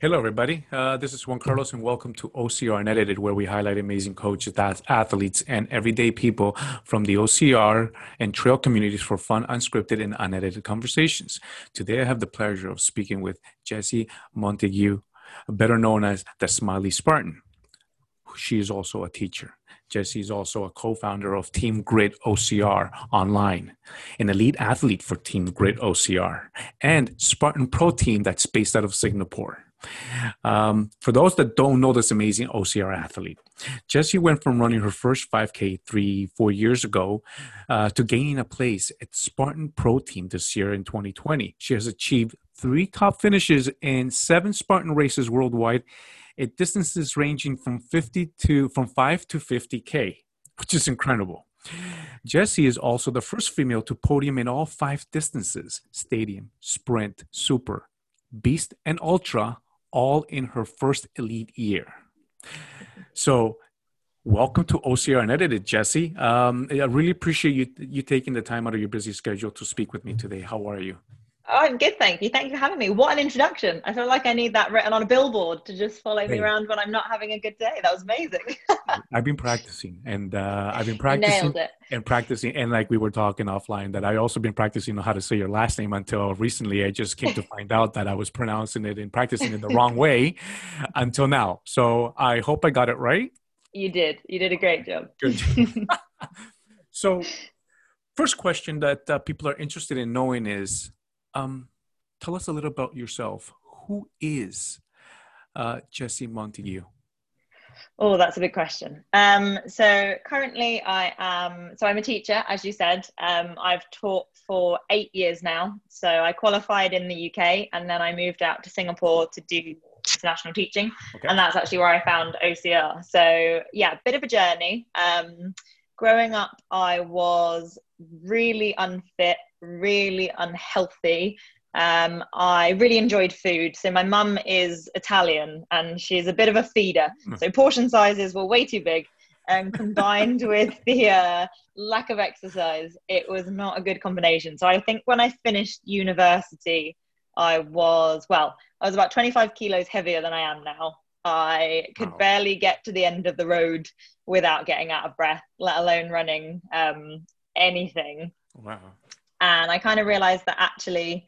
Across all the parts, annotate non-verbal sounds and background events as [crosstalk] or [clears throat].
Hello, everybody. Uh, this is Juan Carlos, and welcome to OCR Unedited, where we highlight amazing coaches, athletes, and everyday people from the OCR and trail communities for fun, unscripted, and unedited conversations. Today, I have the pleasure of speaking with Jesse Montague, better known as the Smiley Spartan. She is also a teacher. Jesse is also a co-founder of Team Grit OCR online, an elite athlete for Team Grit OCR, and Spartan Pro Team that's based out of Singapore. Um, for those that don't know this amazing OCR athlete, Jessie went from running her first 5K three, four years ago uh, to gaining a place at Spartan Pro Team this year in 2020. She has achieved three top finishes in seven Spartan races worldwide at distances ranging from 50 to from 5 to 50k, which is incredible. Jessie is also the first female to podium in all five distances stadium, sprint, super, beast, and ultra all in her first elite year. So, welcome to OCR Unedited, Jessie. Um, I really appreciate you you taking the time out of your busy schedule to speak with me today. How are you? Oh, I'm good, thank you. Thank you for having me. What an introduction. I feel like I need that written on a billboard to just follow hey. me around when I'm not having a good day. That was amazing. [laughs] I've been practicing and uh, I've been practicing and practicing. And like we were talking offline, that I also been practicing how to say your last name until recently. I just came to find out that I was pronouncing it and practicing it the wrong [laughs] way until now. So I hope I got it right. You did. You did a great job. Good. [laughs] so, first question that uh, people are interested in knowing is um, tell us a little about yourself. Who is uh, Jessie Montague? Oh, that's a big question. Um, so currently, I am. So I'm a teacher, as you said. Um, I've taught for eight years now. So I qualified in the UK, and then I moved out to Singapore to do international teaching, okay. and that's actually where I found OCR. So yeah, bit of a journey. Um, growing up, I was really unfit, really unhealthy. Um, I really enjoyed food. So my mum is Italian and she's a bit of a feeder. Hmm. So portion sizes were way too big. And combined [laughs] with the uh, lack of exercise, it was not a good combination. So I think when I finished university, I was, well, I was about 25 kilos heavier than I am now. I could wow. barely get to the end of the road without getting out of breath, let alone running um, anything. Wow. And I kind of realized that actually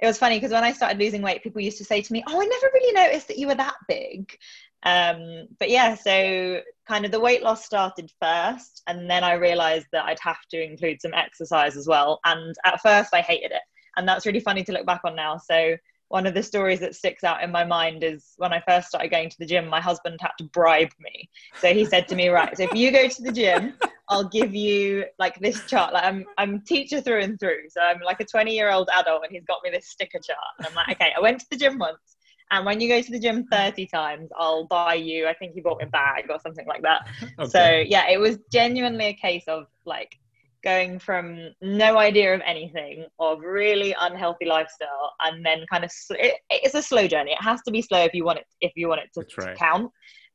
it was funny because when I started losing weight, people used to say to me, Oh, I never really noticed that you were that big. Um, but yeah, so kind of the weight loss started first, and then I realized that I'd have to include some exercise as well. And at first, I hated it. And that's really funny to look back on now. So one of the stories that sticks out in my mind is when I first started going to the gym, my husband had to bribe me. So he said to me, Right, so if you go to the gym, I'll give you like this chart. Like I'm I'm teacher through and through. So I'm like a 20 year old adult and he's got me this sticker chart. And I'm like, okay, I went to the gym once. And when you go to the gym 30 times, I'll buy you, I think he bought me a bag or something like that. [laughs] Okay. So yeah, it was genuinely a case of like going from no idea of anything of really unhealthy lifestyle and then kind of it, it's a slow journey it has to be slow if you want it if you want it to, right. to count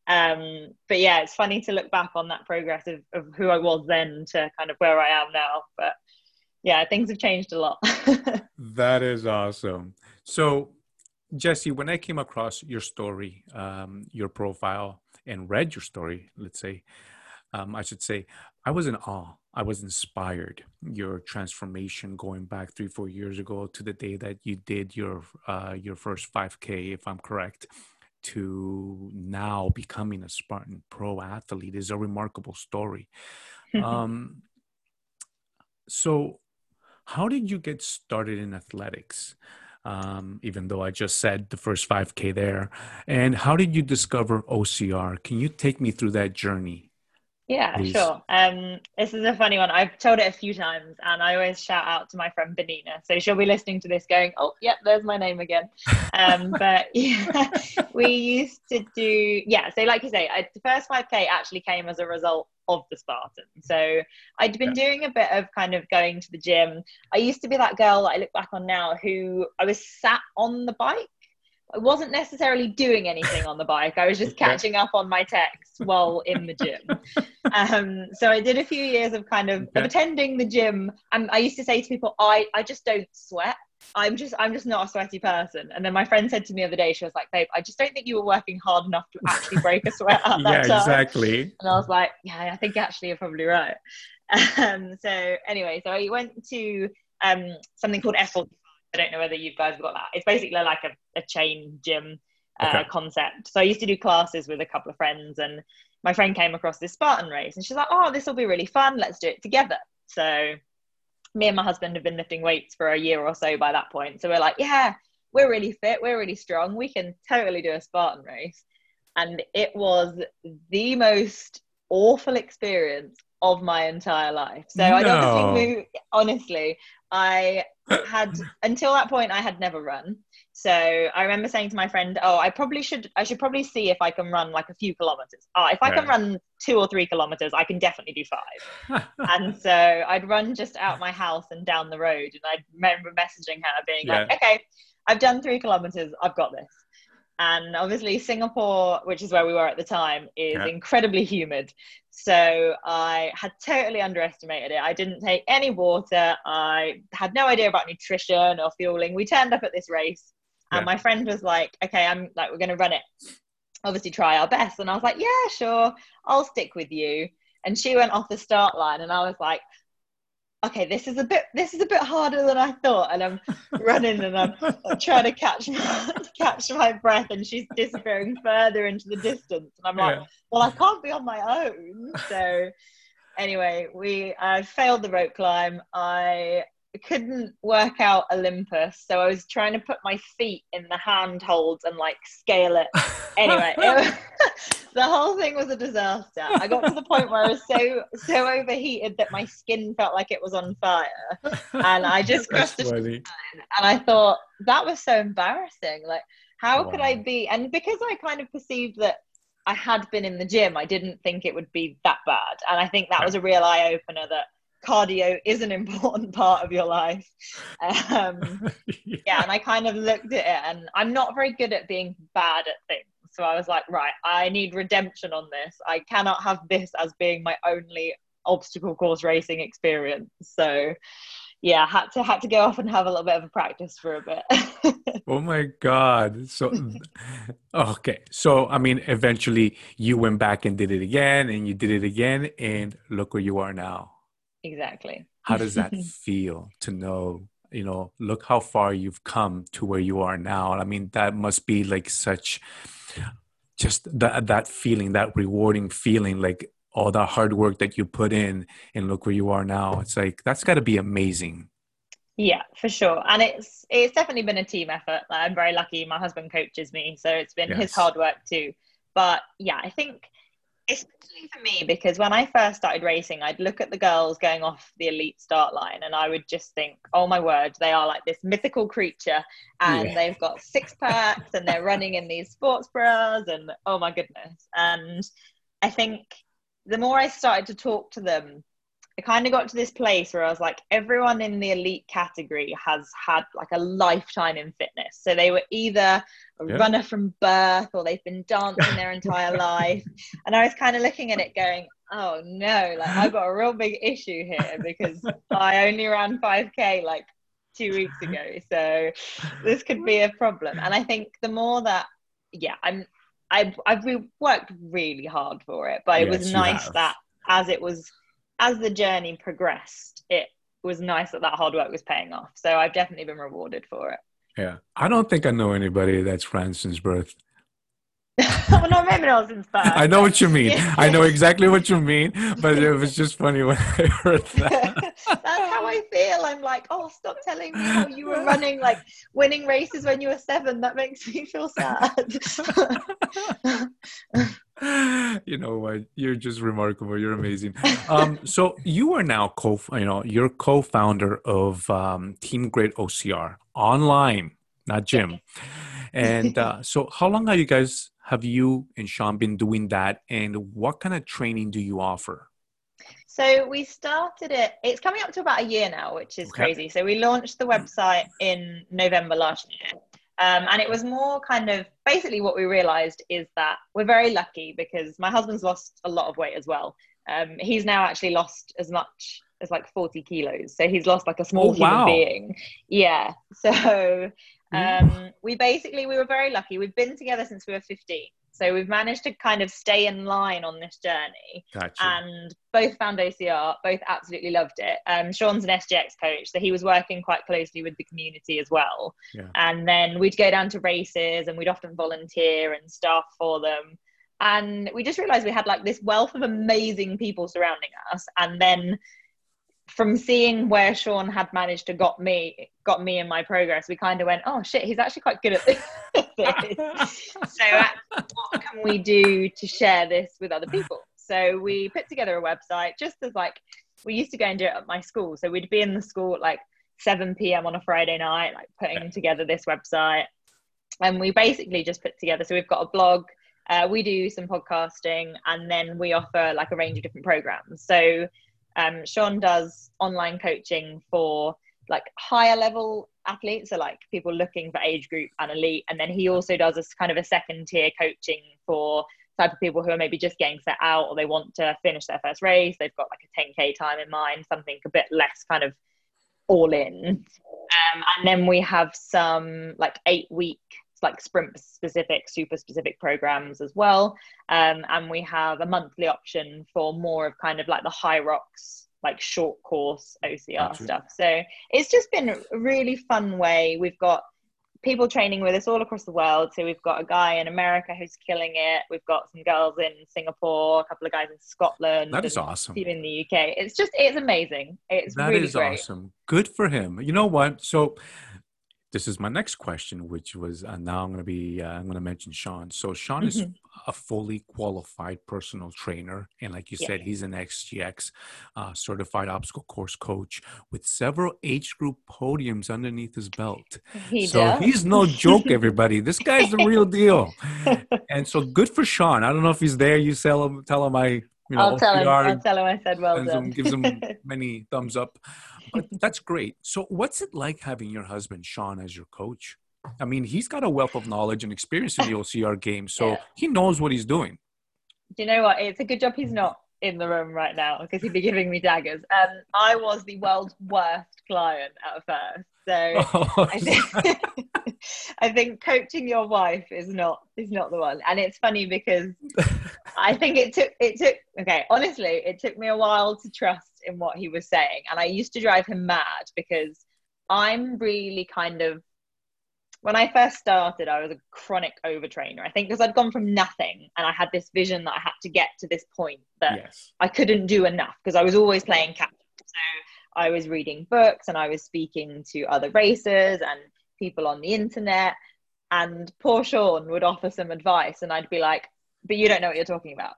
um but yeah it's funny to look back on that progress of, of who i was then to kind of where i am now. But yeah things have changed a lot. [laughs] That is awesome. So jesse when i came across your story um your profile and read your story let's say um, i should say i was in awe. I was inspired. Your transformation going back three, four years ago to the day that you did your uh, your first 5K, if I'm correct, to now becoming a Spartan Pro athlete is a remarkable story. [laughs] um, so, how did you get started in athletics? Um, even though I just said the first 5K there, and how did you discover OCR? Can you take me through that journey? Yeah, Please. sure. Um, this is a funny one. I've told it a few times, and I always shout out to my friend Benina. So she'll be listening to this, going, "Oh, yep, there's my name again." Um, [laughs] but [laughs] yeah, we used to do yeah. So like you say, I, the first 5K actually came as a result of the Spartan. So I'd been yeah. doing a bit of kind of going to the gym. I used to be that girl that I look back on now who I was sat on the bike I wasn't necessarily doing anything on the bike. I was just [laughs] catching up on my text while in the gym. [laughs] um, so I did a few years of kind of, okay. of attending the gym. And I used to say to people, I, I just don't sweat. I'm just I'm just not a sweaty person. And then my friend said to me the other day, she was like, babe, I just don't think you were working hard enough to actually break a sweat at [laughs] yeah, time. exactly. And I was like, yeah, I think actually you're probably right. Um, so anyway, so I went to um, something called F45. I don't know whether you guys got that. It's basically like a, a chain gym uh, Okay. concept. So I used to do classes with a couple of friends, and my friend came across this Spartan race, and she's like, "Oh, this will be really fun. Let's do it together." So me and my husband have been lifting weights for a year or so by that point. So we're like, "Yeah, we're really fit. We're really strong. We can totally do a Spartan race." And it was the most awful experience of my entire life. So No. obviously moved, honestly, I had [clears throat] until that point I had never run. So I remember saying to my friend, "Oh, I probably should. I should probably see if I can run like a few kilometers. Oh, if I can run two or three kilometers, I can definitely do five. [laughs] and so I'd run just out my house and down the road, and I remember messaging her, being like, "Okay, I've done three kilometers. I've got this." And obviously, Singapore, which is where we were at the time, is Yeah. incredibly humid. So I had totally underestimated it. I didn't take any water. I had no idea about nutrition or fueling. We turned up at this race, and Yeah. my friend was like, "Okay, I'm like, we're going to run it. Obviously, try our best." And I was like, "Yeah, sure. I'll stick with you." And she went off the start line, and I was like, "Okay, this is a bit. This is a bit harder than I thought." And I'm running, and I'm I'm trying to catch my, [laughs] catch my breath, and she's disappearing further into the distance. And I'm like, Yeah. well, I can't be on my own. So anyway, we I failed the rope climb. I couldn't work out Olympus, so I was trying to put my feet in the handholds and like scale it. Anyway, it was, [laughs] [laughs] the whole thing was a disaster. I got to the point where I was so so overheated that my skin felt like it was on fire, and I just crossed the and I thought that was so embarrassing. Like, how could I be? And because I kind of perceived that I had been in the gym, I didn't think it would be that bad. And I think that was a real eye opener that cardio is an [laughs] important part of your life. Um, [laughs] yeah, and I kind of looked at it, and I'm not very good at being bad at things. So I was like, right, I need redemption on this. I cannot have this as being my only obstacle course racing experience. So yeah, had to had to go off and have a little bit of a practice for a bit. [laughs] Oh my God. So, okay. So, I mean, eventually you went back and did it again and you did it again, and look where you are now. exactly. How does that [laughs] feel to know, you know, look how far you've come to where you are now? I mean, that must be like such just that that feeling, that rewarding feeling, like all the hard work that you put in and look where you are now. It's like that's got to be amazing. Yeah, for sure. And it's it's definitely been a team effort. Like, I'm very lucky. My husband coaches me, so it's been Yes. his hard work too. But yeah, I think especially for me because when I first started racing, I'd look at the girls going off the elite start line, and I would just think, "Oh my word, they are like this mythical creature, and Yeah. they've got six [laughs] packs, and they're running in these sports bras, and oh my goodness." And I think the more I started to talk to them, I kind of got to this place where I was like, everyone in the elite category has had like a lifetime in fitness. So they were either a Yeah. runner from birth or they've been dancing their entire [laughs] life. And I was kind of looking at it going, oh no, like I've got a real big issue here because I only ran 5K like two weeks ago. So this could be a problem. And I think the more that, yeah, I'm, I've, I've worked really hard for it, but it Yes, was nice that as it was as the journey progressed it was nice that that hard work was paying off so i've definitely been rewarded for it Yeah. I don't think I know anybody that's ran since birth. [laughs] well not maybe not since birth I know what you mean. [laughs] I know exactly what you mean, but it was just funny when I heard that. [laughs] that's how i feel i'm like oh stop telling me how you were running like winning races when you were seven that makes me feel sad [laughs] you know what? You're just remarkable. You're [laughs] amazing. Um, so you are now co, you know, you're co-founder of um, Team Grit OCR online, not gym. And uh, so, how long have you guys have you and Sean been doing that? And what kind of training do you offer? So we started it, it's coming up to about a year now, which is Okay. crazy. So we launched the website in November last year. Um, and it was more kind of basically what we realized is that we're very lucky because my husband's lost a lot of weight as well. Um, he's now actually lost as much as like 40 kilos. So he's lost like a small Oh, human wow. being. Yeah. [laughs] So um, we basically we were very lucky. We've been together since we were 15. So we've managed to kind of stay in line on this journey Gotcha. and both found OCR, both absolutely loved it. Um, Sean's an SGX coach, so he was working quite closely with the community as well. Yeah. And then we'd go down to races and we'd often volunteer and staff for them. And we just realized we had like this wealth of amazing people surrounding us. And then from seeing where Sean had managed to got me got me in my progress, we kind of went, oh shit, he's actually quite good at this. [laughs] [laughs] so uh, what can we do to share this with other people? So we put together a website just as like we used to go and do it at my school. So we'd be in the school at like 7 p.m. on a Friday night, like putting together this website. And we basically just put together. So we've got a blog, uh, we do some podcasting, and then we offer like a range of different programs. So um, Sean does online coaching for like higher level athletes, so like people looking for age group and elite. And then he also does a kind of a second tier coaching for type of people who are maybe just getting set out or they want to finish their first race. They've got like a 10k time in mind, something a bit less kind of all in. Um, and then we have some like eight week like sprint specific, super specific programs as well. Um, and we have a monthly option for more of kind of like the HYROX, like short course OCR stuff. So it's just been a really fun way. We've got people training with us all across the world. So we've got a guy in America who's killing it. We've got some girls in Singapore, a couple of guys in Scotland. that is awesome. team in the UK. It's just it's amazing. It's That really is great. awesome. Good for him. You know what? So this is my next question, which was uh, now I'm going to be uh, I'm going to mention Sean. So Sean is Mhm. a fully qualified personal trainer, and like you Yeah. said, he's an SGX uh, certified obstacle course coach with several age group podiums underneath his belt. He so does. he's no joke, [laughs] everybody. This guy's the real deal. [laughs] And so good for Sean. I don't know if he's there. You tell him, tell him I, you know, I'll tell him. I'll tell him I said well done. him, gives him [laughs] many thumbs up. But that's great. So, what's it like having your husband Sean as your coach? I mean, he's got a wealth of knowledge and experience in the [laughs] OCR game, so Yeah. he knows what he's doing. Do you know what? It's a good job he's not in the room right now because he'd be giving me daggers. Um, I was the world's worst client at first, so [laughs] oh, I think [laughs] I think coaching your wife is not is not the one. And it's funny because I [laughs] think it took it took okay, honestly, it took me a while to trust in what he was saying. And I used to drive him mad because I'm really kind of when I first started, I was a chronic overtrainer. I think because I'd gone from nothing and I had this vision that I had to get to this point that yes. I couldn't do enough because I was always playing catch up. So I was reading books and I was speaking to other racers and people on the internet. And poor Sean would offer some advice, and I'd be like, but you don't know what you're talking about.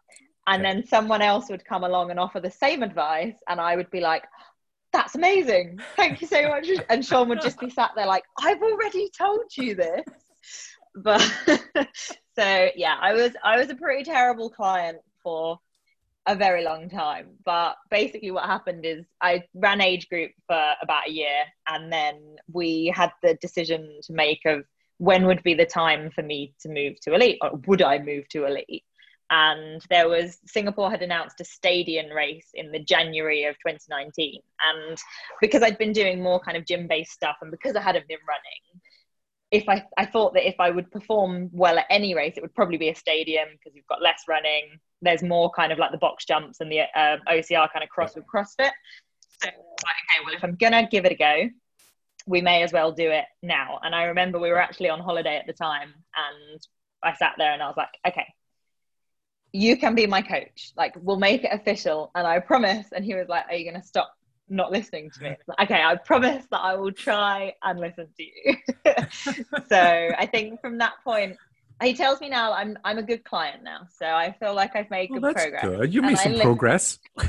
And Yeah. then someone else would come along and offer the same advice, and I would be like, that's amazing. Thank you so much. [laughs] And Sean would just be sat there like, I've already told you this. But [laughs] so yeah, I was I was a pretty terrible client for a very long time. But basically what happened is I ran age group for about a year and then we had the decision to make of when would be the time for me to move to elite or would I move to elite? And there was Singapore had announced a stadium race in the January of 2019. And because I'd been doing more kind of gym based stuff and because I hadn't been running, if I, I thought that if I would perform well at any race, it would probably be a stadium because you've got less running. There's more kind of like the box jumps and the uh, OCR kind of cross with CrossFit. So, like, okay, well, if I'm gonna give it a go, we may as well do it now. And I remember we were actually on holiday at the time, and I sat there and I was like, okay, you can be my coach. Like, we'll make it official, and I promise. And he was like, are you gonna stop not listening to me. Like, okay, I promise that I will try and listen to you. [laughs] so I think from that point, he tells me now I'm I'm a good client now. So I feel like I've made Well, good that's progress. good. You made I some li- progress. [laughs] [laughs]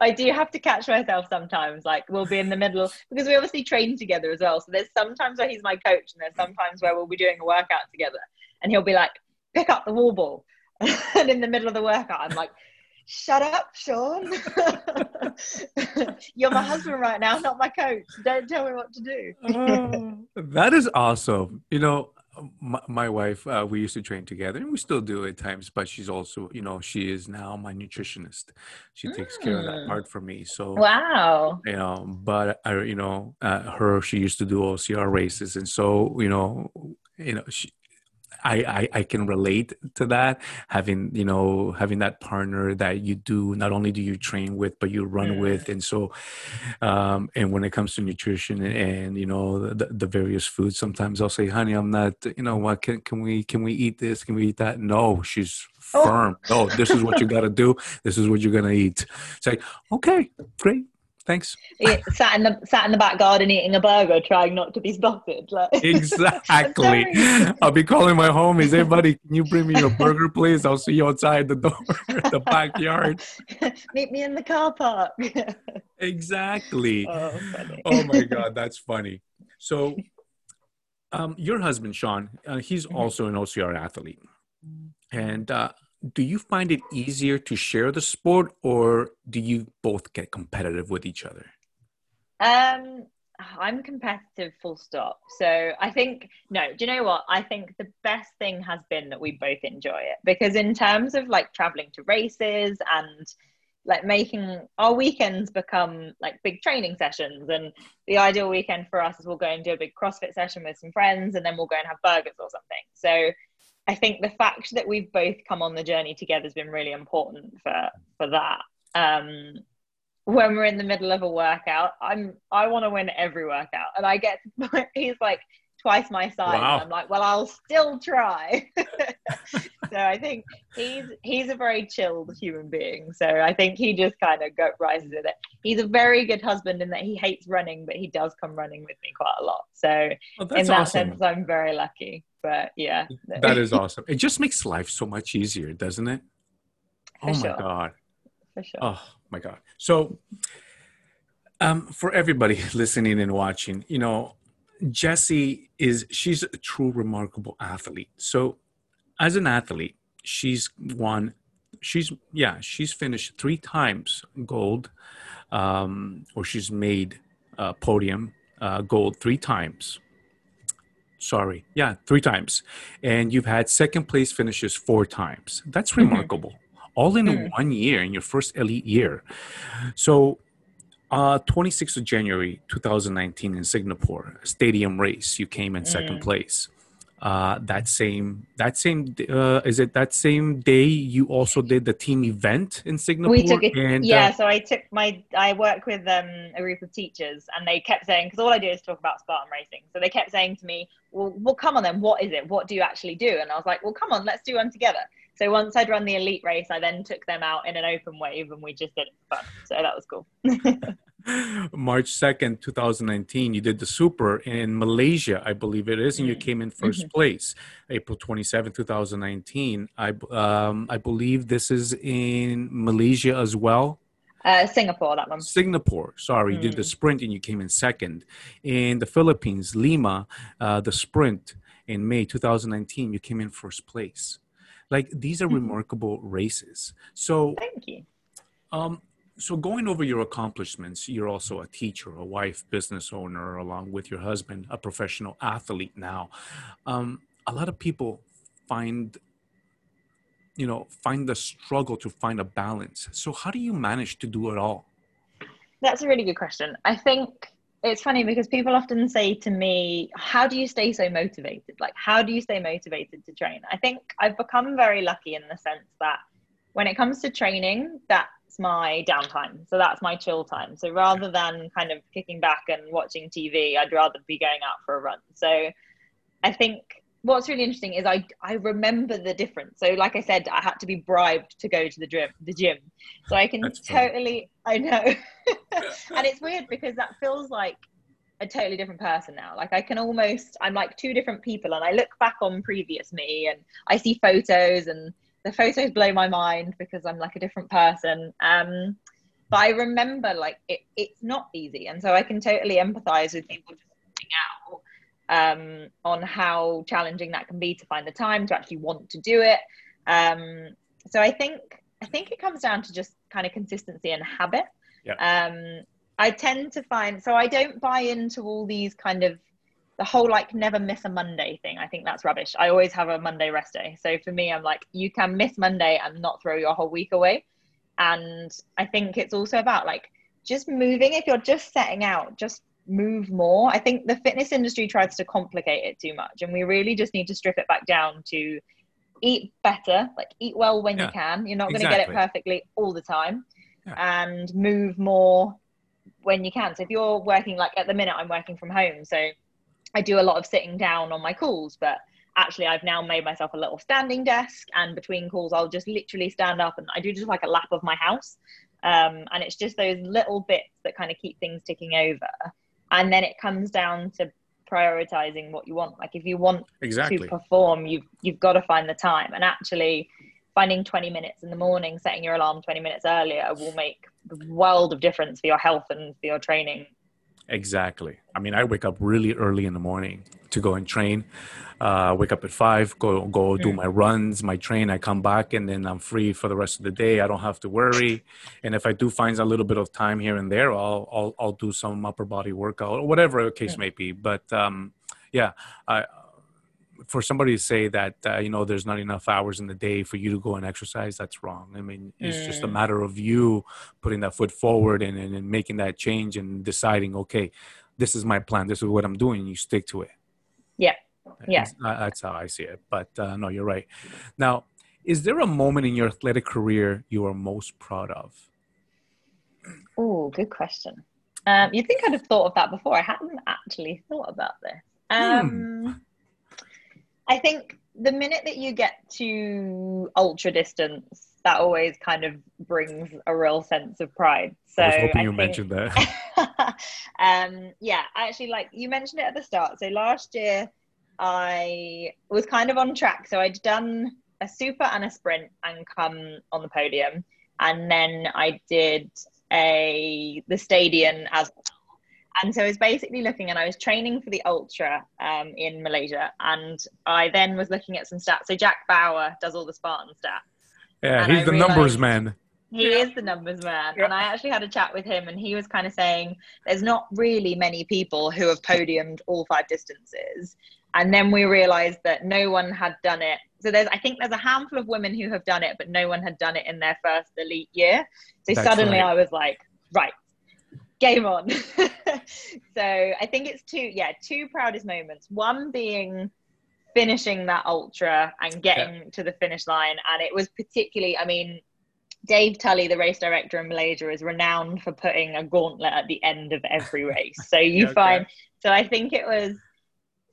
I do have to catch myself sometimes. Like we'll be in the middle because we obviously train together as well. So there's sometimes where he's my coach, and there's sometimes where we'll be doing a workout together, and he'll be like, "Pick up the wall ball," [laughs] and in the middle of the workout, I'm like, "Shut up, Sean! You're my husband right now, not my coach. Don't tell me what to do." Ah, that is awesome. You know, my, my wife, uh, we used to train together, and we still do at times. But she's also, you know, she is now my nutritionist. She takes care of that Mm. part for me. So Wow. you know but I, you know uh, her she used to do ocr races and so you know you know she, I, I i can relate to that having you know having that partner that you do not only do you train with but you run Mm. with and so um and when it comes to nutrition and, and you know the, the various foods sometimes i'll say honey i'm not you know what can, can we can we eat this? Can we eat that? No she's Oh. firm. No this is what you got to do. This is what you're gonna eat. It's like okay great thanks Yeah, sat in the sat in the back garden eating a burger, trying not to be spotted. Like [laughs] Exactly. I'll be calling my homies. Hey, buddy, can you bring me your burger, please? I'll see you outside the door, [laughs] the backyard. [laughs] Meet me in the car park. Exactly. oh. Oh my God, that's funny. So, um, your husband, Sean, uh, he's Mhm. also an OCR athlete. And uh, do you find it easier to share the sport or do you both get competitive with each other? Um, I'm competitive, full stop. So I think no. Do you know what? I think the best thing has been that we both enjoy it because in terms of like traveling to races and like making our weekends become like big training sessions and the ideal weekend for us is we'll go and do a big crossfit session with some friends and then we'll go and have burgers or something so i think the fact that we've both come on the journey together has been really important for for that. Um when we're in the middle of a workout i'm i want to win every workout and i get [laughs] he's like twice my size Wow. i'm like well i'll still try [laughs] so i think he's he's a very chilled human being so i think he just kind of go rises with it he's a very good husband in that he hates running but he does come running with me quite a lot so Oh, in that awesome. sense i'm very lucky but yeah That is awesome. It just makes life so much easier, doesn't it? For oh my. God. for sure Oh my God. So, um, for everybody [laughs] listening and watching, you know, Jessie is, she's a true remarkable athlete. So, as an athlete, she's won, she's, yeah, she's finished three times gold, um, or she's made uh, podium uh, gold three times. Sorry. Yeah, three times. And you've had second place finishes four times. That's Mhm. remarkable. All in Mm. one year, in your first elite year. So, uh, 26th of January 2019 in Singapore, stadium race, you came in second Mm. place. Uh, that same, that same, uh, is it that same day you also did the team event in Singapore? we took it and, uh, yeah so i took my i work with um, a group of teachers and they kept saying because all i do is talk about spartan racing so they kept saying to me well, well come on then what is it what do you actually do and i was like well come on let's do one together so once i'd run the elite race i then took them out in an open wave and we just did it for fun so that was cool [laughs] March 2nd, 2019, you did the super in Malaysia, I believe it is, and you Mm. came in 1st place. April 27, 2019, I, um, I believe this is in Malaysia as well. uh, singapore that one Singapore, sorry, you did the Mm. sprint and you came in second. In the Philippines, Lima, uh, the sprint in May 2019, you came in first place. Like these are Mhm. remarkable races. So, thank you um, so going over your accomplishments, you're also a teacher, a wife, business owner, along with your husband, a professional athlete now. Um, a lot of people find, you know, find the struggle to find a balance. So how do you manage to do it all? That's a really good question. I think it's funny because people often say to me, How do you stay so motivated? Like, how do you stay motivated to train? I think I've become very lucky in the sense that when it comes to training, that's my downtime. So that's my chill time. So rather than kind of kicking back and watching TV, I'd rather be going out for a run. So I think what's really interesting is I I remember the difference. So like I said, I had to be bribed to go to the gym the gym. So I can totally I know. [laughs] and it's weird because that feels like a totally different person now. Like I can almost I'm like two different people and I look back on previous me and I see photos and the photos blow my mind because I'm like a different person. Um but I remember like it, it's not easy and so I can totally empathize with people just out um, on how challenging that can be to find the time to actually want to do it. Um, so I think I think it comes down to just kind of consistency and habit. Yeah. Um, I tend to find so I don't buy into all these kind of the whole like never miss a Monday thing, I think that's rubbish. I always have a Monday rest day. So for me, I'm like, you can miss Monday and not throw your whole week away. And I think it's also about like just moving. If you're just setting out, just move more. I think the fitness industry tries to complicate it too much. And we really just need to strip it back down to eat better, like eat well when yeah, you can. You're not going to get it perfectly all the time. Yeah. And move more when you can. So if you're working like at the minute I'm working from home, so I do a lot of sitting down on my calls, but actually I've now made myself a little standing desk and between calls I'll just literally stand up and I do just like a lap of my house. Um, and it's just those little bits that kind of keep things ticking over. And then it comes down to prioritizing what you want. Like if you want exactly. to perform, you've you've got to find the time. And actually finding 20 minutes in the morning, setting your alarm 20 minutes earlier will make the world of difference for your health and for your training Exactly. I mean, I wake up really early in the morning to go and train. Uh, wake up at five, go go do my runs, my train. I come back, and then I'm free for the rest of the day. I don't have to worry. And if I do find a little bit of time here and there, I'll I'll, I'll do some upper body workout or whatever the case yeah. may be. But um, yeah, I for somebody to say that uh, you know there's not enough hours in the day for you to go and exercise that's wrong. I mean it's mm. just a mm. matter of you putting that foot forward and, and, and, making that change and deciding okay this is my plan this is what i'm doing you stick to it. Yeah. Yeah. that's how i see it but uh, no you're right. Now is there a moment in your athletic career you are most proud of? Oh good question. Um, you think i'd have thought of that before. I hadn't actually thought about this. Hmm. um, hmm I think the minute that you get to ultra distance, that always kind of brings a real sense of pride. So I was hoping I you think, mentioned that. [laughs] um, yeah, actually, like you mentioned it at the start. So last year, I was kind of on track. So I'd done a super and a sprint and come on the podium, and then I did a the stadium as and so I was basically looking and I was training for the ultra um, in Malaysia. And I then was looking at some stats. So Jack Bauer does all the Spartan stats. Yeah, he's I the numbers man. He yeah. is the numbers man. Yeah. And I actually had a chat with him and he was kind of saying there's not really many people who have podiumed all five distances. And then we realized that no one had done it. So there's I think there's a handful of women who have done it, but no one had done it in their first elite year. So That's suddenly right. I was like, right, game on. [laughs] so I think it's two, yeah, two proudest moments. One being finishing that ultra and getting yeah. to the finish line. And it was particularly, I mean, Dave Tully, the race director in Malaysia, is renowned for putting a gauntlet at the end of every [laughs] race. So you okay. find, so I think it was,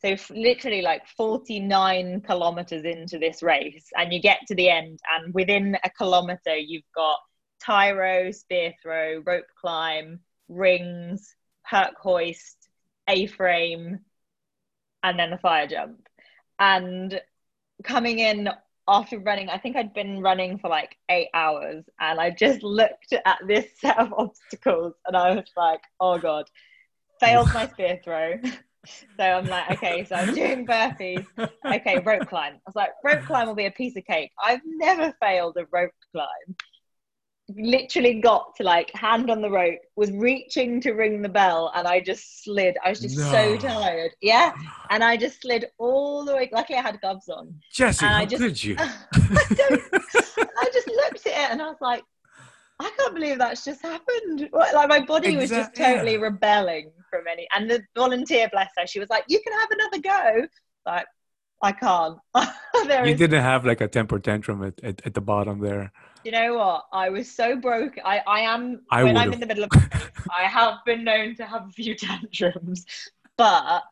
so literally like 49 kilometers into this race, and you get to the end, and within a kilometer, you've got tyro, spear throw, rope climb, rings, Herc hoist, A frame, and then the fire jump. And coming in after running, I think I'd been running for like eight hours, and I just [laughs] looked at this set of obstacles and I was like, oh God, failed my spear throw. [laughs] so I'm like, okay, so I'm doing burpees. Okay, rope climb. I was like, rope climb will be a piece of cake. I've never failed a rope climb literally got to like hand on the rope, was reaching to ring the bell, and I just slid. I was just no. so tired. Yeah. And I just slid all the way. Luckily, I had gloves on. Jesse, how just, could you? [laughs] I, I just looked at it and I was like, I can't believe that's just happened. Like my body was just totally rebelling from any. And the volunteer, bless her, she was like, "You can have another go." Like, I can't. [laughs] you is... didn't have like a temper tantrum at, at, at the bottom there you know what? I was so broke. I, I am I when would've. I'm in the middle of I have been known to have a few [laughs] tantrums, but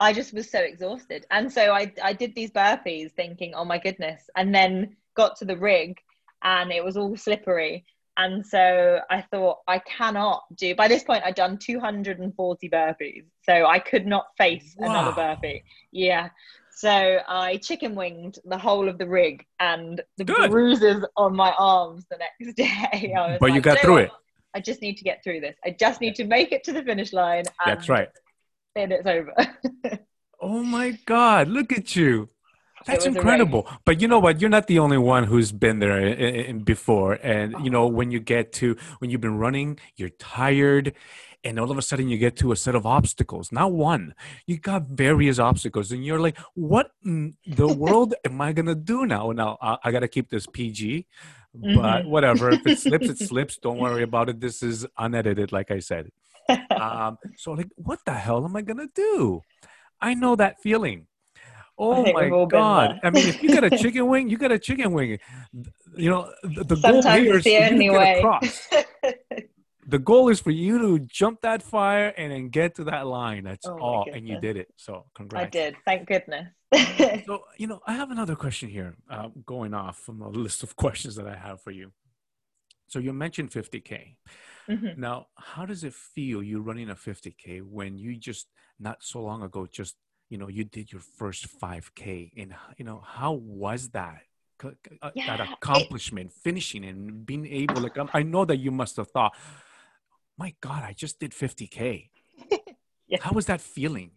I just was so exhausted. And so I I did these burpees thinking, oh my goodness, and then got to the rig and it was all slippery. And so I thought I cannot do by this point I'd done 240 burpees. So I could not face wow. another burpee. Yeah. So I chicken winged the whole of the rig and the Good. bruises on my arms the next [laughs] day. but like, you got through it. I just need to get through this. I just need to make it to the finish line. That's right. Then it's over. [laughs] oh my God, look at you. That's incredible. But you know what? You're not the only one who's been there in, in before. And, you know, when you get to, when you've been running, you're tired and all of a sudden you get to a set of obstacles not one you got various obstacles and you're like what in the [laughs] world am i gonna do now now i, I gotta keep this pg but mm-hmm. [laughs] whatever if it slips it slips don't worry about it this is unedited like i said um, so like what the hell am i gonna do i know that feeling Oh my god! I mean, if you got a [laughs] chicken wing, you got a chicken wing. You know, the, the goal here is the only way. The goal is for you to jump that fire and then get to that line. That's oh all, and you did it. So congrats. I did. Thank goodness. so [laughs] you know, I have another question here, uh, going off from a [laughs] list of questions that I have for you. So you mentioned 50k. Mm-hmm. Now, how does it feel you running a 50k when you just not so long ago just you know you did your first 5k and you know how was that uh, yeah, that accomplishment it, finishing and being able like i know that you must have thought my god i just did 50k [laughs] yeah. how was that feeling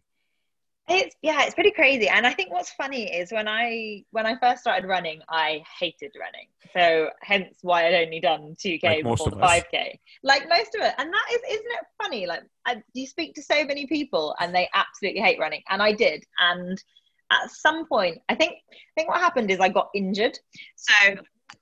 it's yeah, it's pretty crazy. And I think what's funny is when I when I first started running, I hated running. So hence why I'd only done 2K like before the 5K. Like most of it. And that is isn't it funny? Like I, you speak to so many people and they absolutely hate running. And I did. And at some point, I think I think what happened is I got injured. So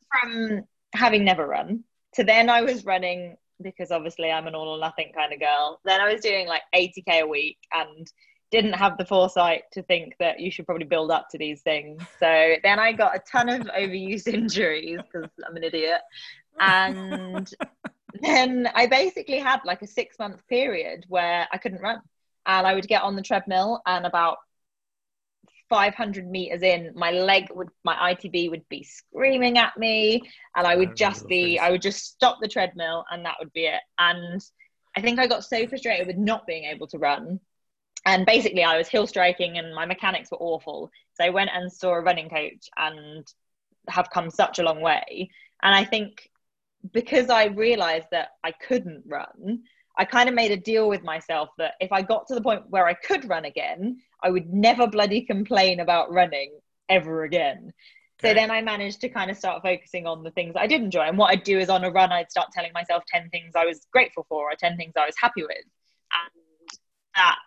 from having never run to then I was running because obviously I'm an all or nothing kind of girl. Then I was doing like 80k a week and didn't have the foresight to think that you should probably build up to these things. So then I got a ton of overuse [laughs] injuries because I'm an idiot. And [laughs] then I basically had like a six month period where I couldn't run. And I would get on the treadmill and about 500 meters in, my leg would, my ITB would be screaming at me. And I would just be, I would just stop the treadmill and that would be it. And I think I got so frustrated with not being able to run and basically I was heel striking and my mechanics were awful. So I went and saw a running coach and have come such a long way. And I think because I realized that I couldn't run, I kind of made a deal with myself that if I got to the point where I could run again, I would never bloody complain about running ever again. Okay. So then I managed to kind of start focusing on the things I did enjoy. And what I'd do is on a run, I'd start telling myself 10 things I was grateful for or 10 things I was happy with. And that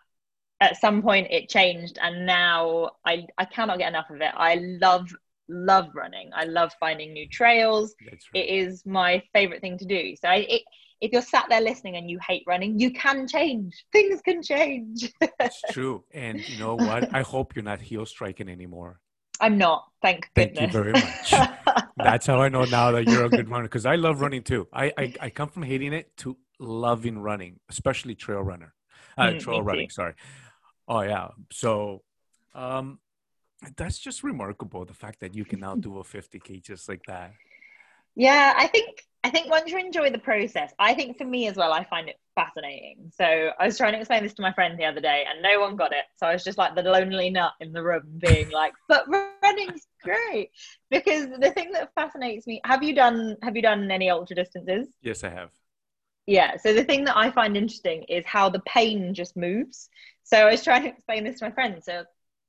at some point it changed and now I, I cannot get enough of it. I love love running. I love finding new trails. Right. It is my favorite thing to do. So I, it, if you're sat there listening and you hate running, you can change. Things can change. it's [laughs] true. And you know what? I hope you're not heel striking anymore. I'm not. Thank Thank you very much. [laughs] That's how I know now that you're a good runner because I love running too. I, I, I come from hating it to loving running, especially trail runner, uh, mm, trail running. Sorry. Oh yeah. So um that's just remarkable the fact that you can now do a 50k just like that. Yeah, I think I think once you enjoy the process, I think for me as well, I find it fascinating. So I was trying to explain this to my friend the other day, and no one got it. So I was just like the lonely nut in the room, being like, [laughs] "But running's great." Because the thing that fascinates me, have you done have you done any ultra distances? Yes, I have. Yeah. So the thing that I find interesting is how the pain just moves. So I was trying to explain this to my friend. So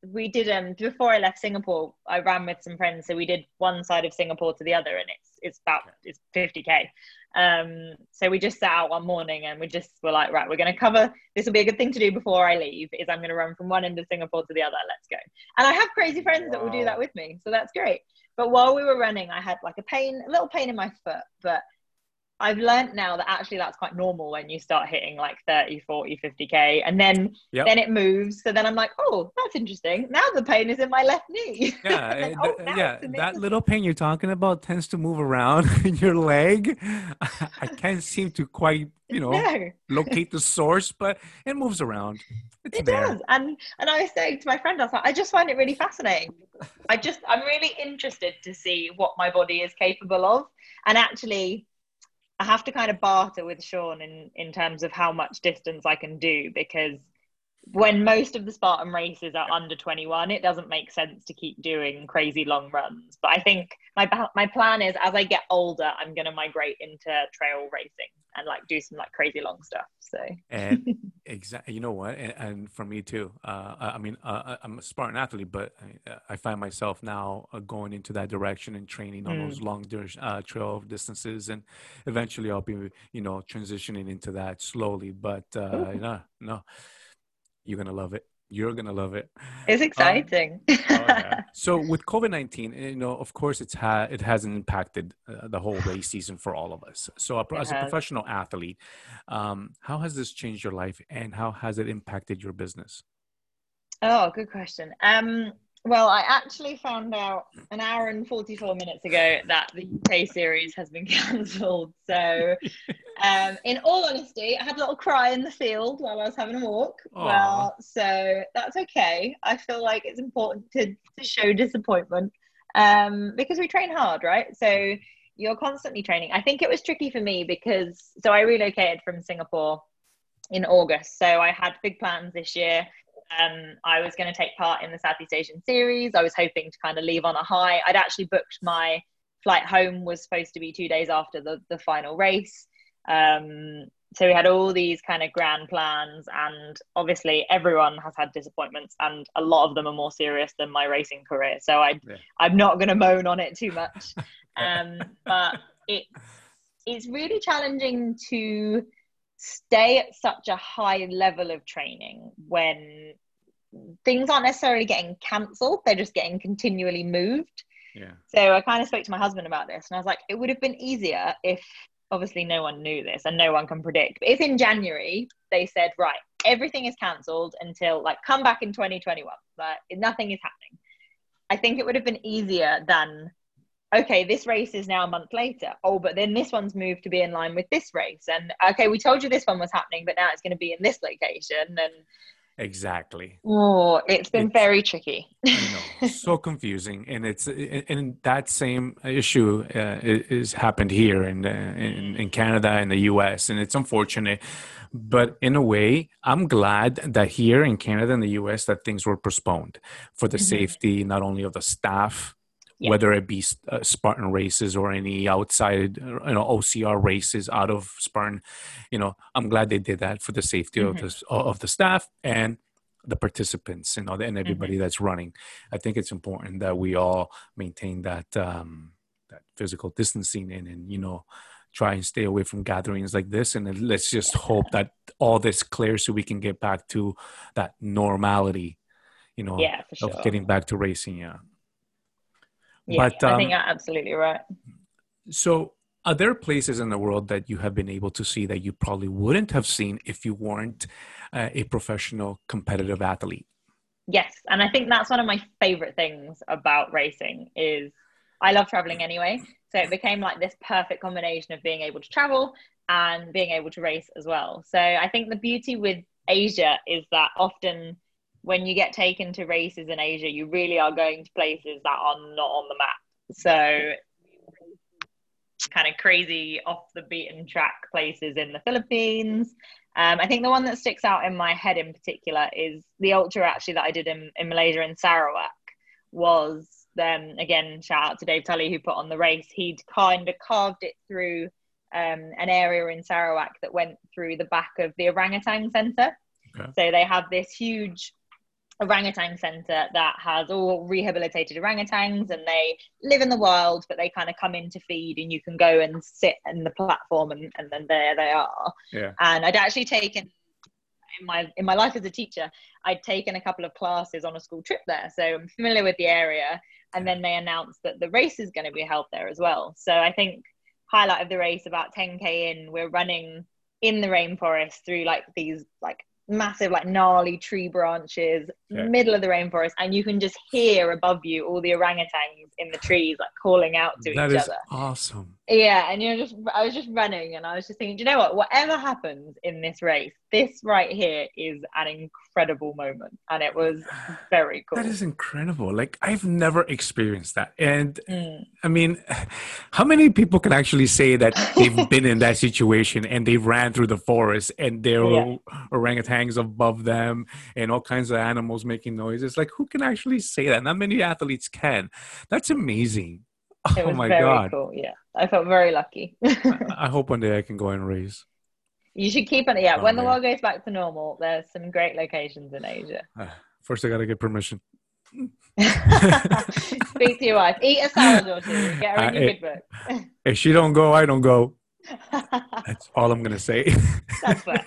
we did um before I left Singapore, I ran with some friends. So we did one side of Singapore to the other, and it's it's about it's 50k. Um, so we just sat out one morning and we just were like, right, we're going to cover. This will be a good thing to do before I leave. Is I'm going to run from one end of Singapore to the other. Let's go. And I have crazy friends wow. that will do that with me, so that's great. But while we were running, I had like a pain, a little pain in my foot, but I've learned now that actually that's quite normal when you start hitting like 30, 40, 50k and then yep. then it moves. So then I'm like, oh, that's interesting. Now the pain is in my left knee. [laughs] Yeah, then, oh, yeah. That little pain you're talking about tends to move around [laughs] in your leg. I can't seem to quite, you know, no. locate the source, but it moves around. It's it there. does. And and I was saying to my friend, I was like, I just find it really fascinating. I just I'm really interested to see what my body is capable of. And actually I have to kind of barter with Sean in in terms of how much distance I can do because when most of the Spartan races are under 21, it doesn't make sense to keep doing crazy long runs. But I think my my plan is as I get older, I'm gonna migrate into trail racing and like do some like crazy long stuff. So and [laughs] exactly, you know what? And, and, for me too. Uh, I mean, uh, I'm a Spartan athlete, but I, I find myself now uh, going into that direction and training on mm. those long uh, trail distances, and eventually I'll be, you know, transitioning into that slowly. But uh, no, no, you're gonna love it. You're gonna love it. It's um, exciting. Um, oh, yeah. [laughs] So with COVID nineteen, you know, of course, it's had it hasn't impacted uh, the whole race season for all of us. So it as has. a professional athlete, um, how has this changed your life, and how has it impacted your business? Oh, good question. Um, well, I actually found out an hour and 44 minutes ago that the UK series has been [laughs] cancelled. So, um, in all honesty, I had a little cry in the field while I was having a walk. Aww. Well, so that's okay. I feel like it's important to, to show disappointment um, because we train hard, right? So, you're constantly training. I think it was tricky for me because, so I relocated from Singapore in August. So, I had big plans this year um, I was going to take part in the Southeast Asian series. I was hoping to kind of leave on a high. I'd actually booked my flight home was supposed to be two days after the, the final race. Um, so we had all these kind of grand plans, and obviously everyone has had disappointments, and a lot of them are more serious than my racing career. So I, yeah. I'm not going to moan on it too much, [laughs] um, but it, it's really challenging to stay at such a high level of training when things aren't necessarily getting cancelled they're just getting continually moved. Yeah. So i kind of spoke to my husband about this and i was like it would have been easier if obviously no one knew this and no one can predict but if in january they said right everything is cancelled until like come back in 2021 like nothing is happening i think it would have been easier than okay, this race is now a month later. Oh, but then this one's moved to be in line with this race. And okay, we told you this one was happening, but now it's going to be in this location. And exactly. Oh, it's been it's, very tricky. know, so confusing, and it's and that same issue uh, is happened here in, in in Canada and the U.S. and it's unfortunate. But in a way, I'm glad that here in Canada and the US that things were postponed for the mm-hmm. safety not only of the staff yeah. whether it be uh, Spartan races or any outside, you know, OCR races out of Spartan. You know, I'm glad they did that for the safety mm-hmm. of the of the staff and the participants, you know, and everybody mm-hmm. that's running. I think it's important that we all maintain that um, that physical distancing and and you know try and stay away from gatherings like this and let's just hope that all this clears so we can get back to that normality you know yeah, sure. of getting back to racing yeah yeah, but um, I think you're absolutely right. So, are there places in the world that you have been able to see that you probably wouldn't have seen if you weren't uh, a professional competitive athlete? Yes, and I think that's one of my favorite things about racing is I love traveling anyway. So it became like this perfect combination of being able to travel and being able to race as well. So I think the beauty with Asia is that often when you get taken to races in Asia, you really are going to places that are not on the map. So, kind of crazy off the beaten track places in the Philippines. Um, I think the one that sticks out in my head in particular is the ultra actually that I did in, in Malaysia in Sarawak was then again shout out to Dave Tully who put on the race. He'd kind of carved it through um, an area in Sarawak that went through the back of the orangutan centre. Okay. So they have this huge orangutan center that has all rehabilitated orangutans and they live in the wild but they kind of come in to feed and you can go and sit in the platform and, and then there they are. Yeah. and i'd actually taken in my in my life as a teacher i'd taken a couple of classes on a school trip there so i'm familiar with the area. And then they announced that the race is going to be held there as well. So i think highlight of the race about 10k in we're running in the rainforest through like these like massive like gnarly tree branches yeah. middle of the rainforest and you can just hear above you all the orangutans in the trees like calling out to that each is other awesome yeah and you're just i was just running and i was just thinking do you know what whatever happens in this race this right here is an incredible moment and it was [sighs] very cool that is incredible like i've never experienced that and mm. i mean [sighs] how many people can actually say that they've [laughs] been in that situation and they ran through the forest and there were yeah. orangutans above them and all kinds of animals making noises like who can actually say that not many athletes can that's amazing It Oh was my very God. cool. Yeah, I felt very lucky. [laughs] I hope one day I can go and race. you should keep on it. Yeah, Oh, when the world goes back to normal, there's some great locations in Asia. Uh, [sighs] First, I gotta get permission. [laughs] [laughs] Speak to your wife. Eat a salad or two. Get her in Uh, your it- good If she don't go, I don't go. That's all I'm gonna say. That's fair.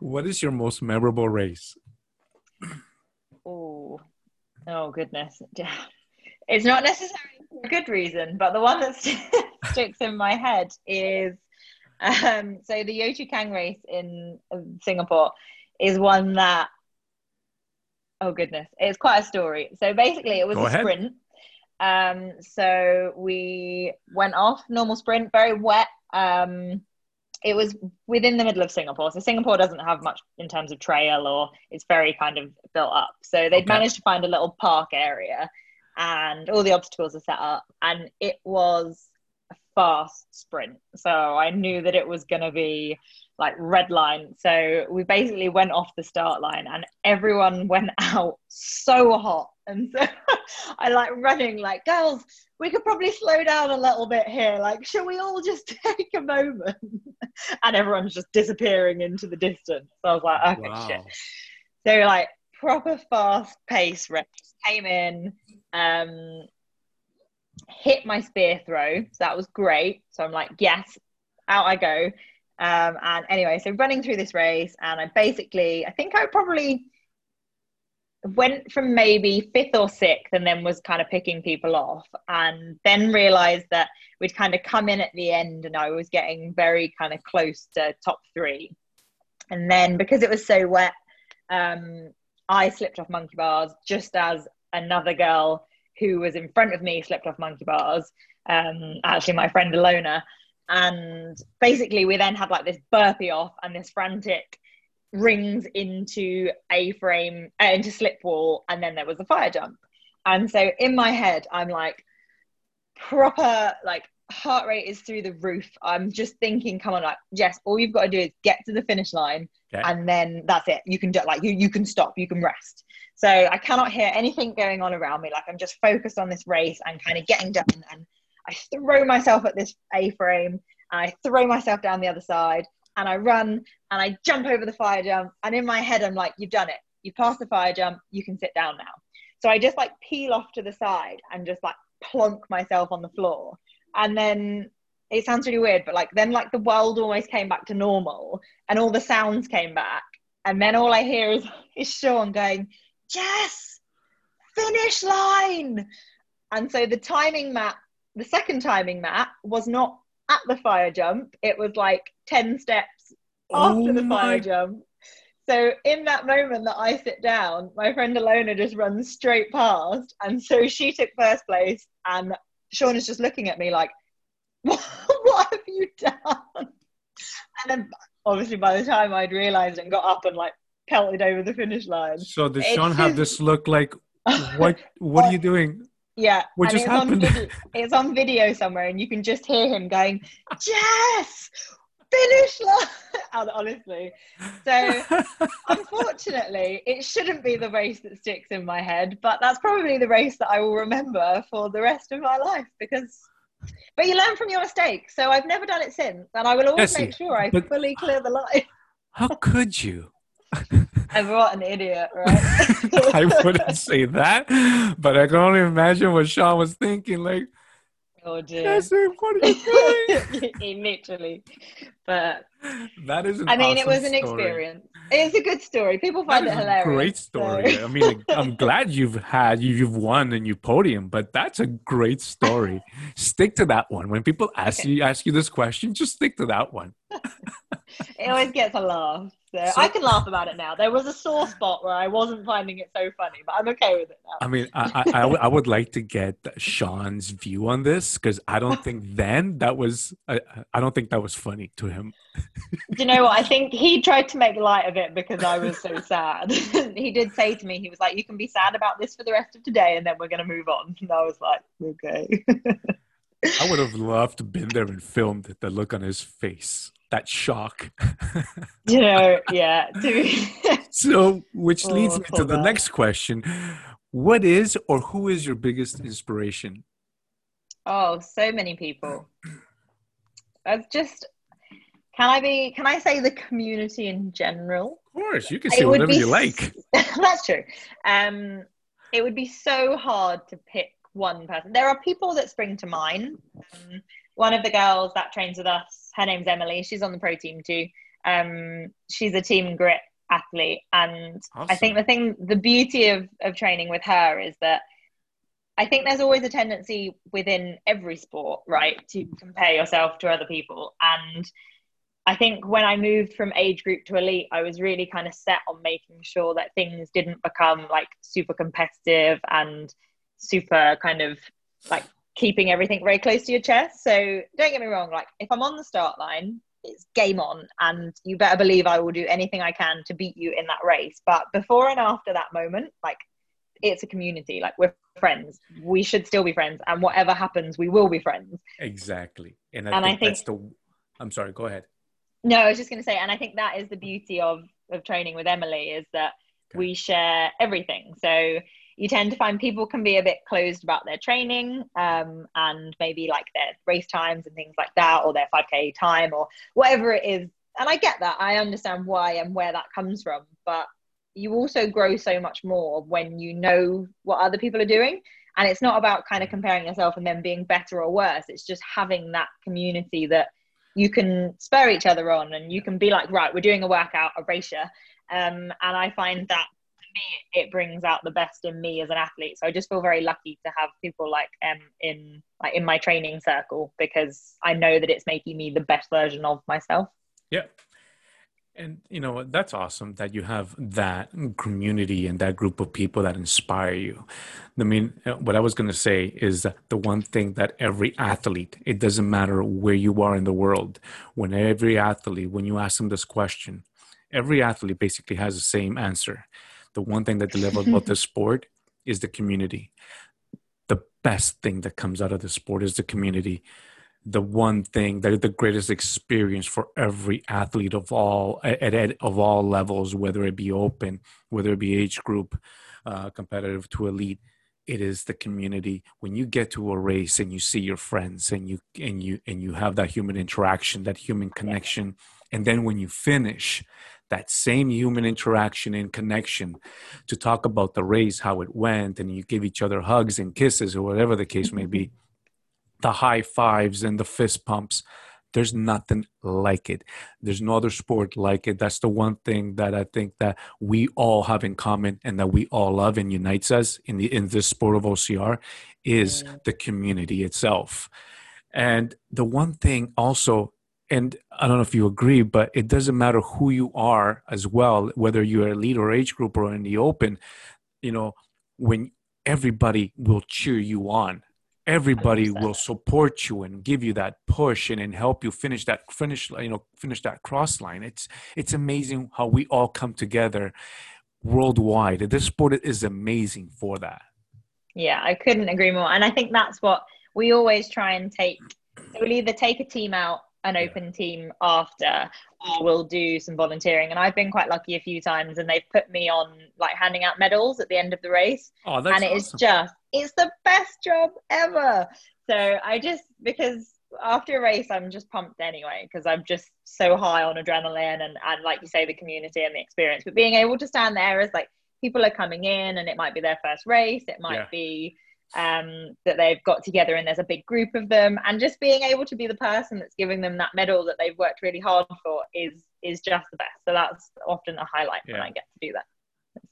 what is your most memorable race? Oh, goodness. It's not necessarily for a good reason, but the one that [laughs] sticks in my head is um, so the Yio Chu Kang race in uh, Singapore is one that oh goodness, it's quite a story. So basically, it was Go a ahead. sprint. Um, so we went off normal sprint, very wet. Um, it was within the middle of Singapore. So Singapore doesn't have much in terms of trail or it's very kind of built up. So they'd Okay. managed to find a little park area and all the obstacles are set up and it was a fast sprint. So I knew that it was going to be like red line. So we basically went off the start line and everyone went [laughs] out so hot. And so [laughs] I like running like girls, we could probably slow down a little bit here. Like, shall we all just [laughs] take a moment? and everyone's just disappearing into the distance. So I was like, okay, shit. So like proper fast pace race came in, um, hit my spear throw. So that was great. So I'm like, yes, out I go. Um, and anyway, so running through this race, and I basically, I think I probably went from maybe fifth or sixth, and then was kind of picking people off, and then realized that we'd kind of come in at the end, and I was getting very kind of close to top three. And then because it was so wet, um, I slipped off monkey bars just as another girl who was in front of me slipped off monkey bars. Um, actually, my friend Alona. And basically, we then had like this burpee off and this frantic rings into A frame, uh, into slip wall, and then there was a fire jump. And so in my head, I'm like, proper, like, heart rate is through the roof. I'm just thinking, come on, like, yes all you've got to do is get to the finish line Okay. and then that's it. You can do like you you can stop, you can rest. So I cannot hear anything going on around me. Like I'm just focused on this race and kind of getting done. And I throw myself at this A frame I throw myself down the other side and I run and I jump over the fire jump. And in my head, I'm like, you've done it. You've passed the fire jump. You can sit down now. So I just like peel off to the side and just like plonk myself on the floor. And then it sounds really weird, but like then like the world almost came back to normal and all the sounds came back. And then all I hear is, [laughs] is Sean going, Jess, finish line. And so the timing mat, the second timing mat was not at the fire jump. It was like 10 steps after Oh the fire my- jump. So in that moment that I sit down, my friend Alona just runs straight past. And so she took first place and Sean is just looking at me like, [laughs] what, what have you done? And then obviously by the time I'd realized and got up and like pelted over the finish line. So did It's Sean have this look like, [laughs] what? What are you doing? Yeah. What and just it's on video- it's on video somewhere and you can just hear him going, Jess, finish line. [laughs] Honestly. So unfortunately, it shouldn't be the race that sticks in my head, but that's probably the race that I will remember for the rest of my life because. But you learn from your mistakes, so I've never done it since, and I will always make sure I fully clear the line. How could you? [laughs] And what an idiot, right? [laughs] I wouldn't say that, but I can only imagine what Sean was thinking. Like, oh dear. Jesse, what are you doing? Literally, but that is I mean, it was an story. experience. It's a good story. People find it a hilarious. great so- story. I mean, [laughs] I'm glad you've had you, you've won and you podium, but that's a great story. stick to that one. When people ask Okay. you ask you this question, just stick to that one. [laughs] it always gets a laugh. So, So- I can laugh about it now. There was a sore spot where I wasn't finding it so funny, but I'm okay with it now. I mean, I, I, I, w- I would like to get Sean's view on this because I don't [laughs] think then that was I, I don't think that was funny to him. Do you know what? I think he tried to make light of it because I was so sad. [laughs] he did say to me, he was like, "You can be sad about this for the rest of today, and then we're going to move on." And I was like, "Okay." [laughs] I would have loved to been there and filmed it, the look on his face, that shock. [laughs] you know, yeah. So, which oh, leads Oh, me to the guy. next question: What is or who is your biggest inspiration? Oh, so many people. That's just. Can I be? Can I say the community in general? Of course, you can say it whatever be, you like. [laughs] that's true. Um, it would be so hard to pick one person. There are people that spring to mind. Um, one of the girls that trains with us, her name's Emily. She's on the pro team too. Um, she's a team grit athlete, and awesome. I think the thing, the beauty of of training with her is that I think there's always a tendency within every sport, right, to compare yourself to other people. And I think when I moved from age group to elite, I was really kind of set on making sure that things didn't become like super competitive and super kind of like keeping everything very close to your chest. So don't get me wrong, like if I'm on the start line, it's game on, and you better believe I will do anything I can to beat you in that race. But before and after that moment, like it's a community, like we're friends. We should still be friends, and whatever happens, we will be friends. Exactly, and I, and think, I think that's the. I'm sorry. Go ahead. No, I was just going to say, and I think that is the beauty of of training with Emily is that okay. we share everything. So you tend to find people can be a bit closed about their training um, and maybe like their race times and things like that, or their 5k time, or whatever it is. And I get that. I understand why and where that comes from, but you also grow so much more when you know what other people are doing and it's not about kind of comparing yourself and then being better or worse it's just having that community that you can spur each other on and you can be like right we're doing a workout racer um, and i find that me it brings out the best in me as an athlete. So i just feel very lucky to have people like um in like in my training circle because i know that it's making me the best version of myself. Yeah and you know that's awesome that you have that community and that group of people that inspire you. I mean, uh, what I was going to say is that the one thing that every athlete, it doesn't matter where you are in the world, when every athlete, when you ask them this question, every athlete basically has the same answer. The one thing that they love about the [laughs] sport is the community. The best thing that comes out of the sport is the community the one thing that is the greatest experience for every athlete of all at, at, of all levels, whether it be open, whether it be age group, uh, competitive to elite. It is the community. When you get to a race and you see your friends and you and you and you have that human interaction, that human connection, and then when you finish, that same human interaction and connection to talk about the race, how it went, and you give each other hugs and kisses or whatever the case may be the high fives and the fist pumps. There's nothing like it. There's no other sport like it. That's the one thing that I think that we all have in common and that we all love and unites us in the in this sport of OCR is mm. the community itself. And the one thing also and I don't know if you agree, but it doesn't matter who you are as well, whether you're a lead or age group or in the open, you know, when everybody will cheer you on everybody will support you and give you that push and, and help you finish that finish you know finish that cross line. It's it's amazing how we all come together worldwide. This sport is amazing for that. Yeah i couldn't agree more. And i think that's what we always try and take. We'll either take a team out an open yeah. team after or we'll do some volunteering. And i've been quite lucky a few times and they've put me on like handing out medals at the end of the race. Oh, that's and it awesome. is just it's the best job ever. So i just because after a race i'm just pumped anyway because i'm just so high on adrenaline and, and like you say the community and the experience. But being able to stand there as like people are coming in and it might be their first race it might yeah. be um, that they've got together and there's a big group of them. And just being able to be the person that's giving them that medal that they've worked really hard for is is just the best. So that's often a highlight yeah. when i get to do that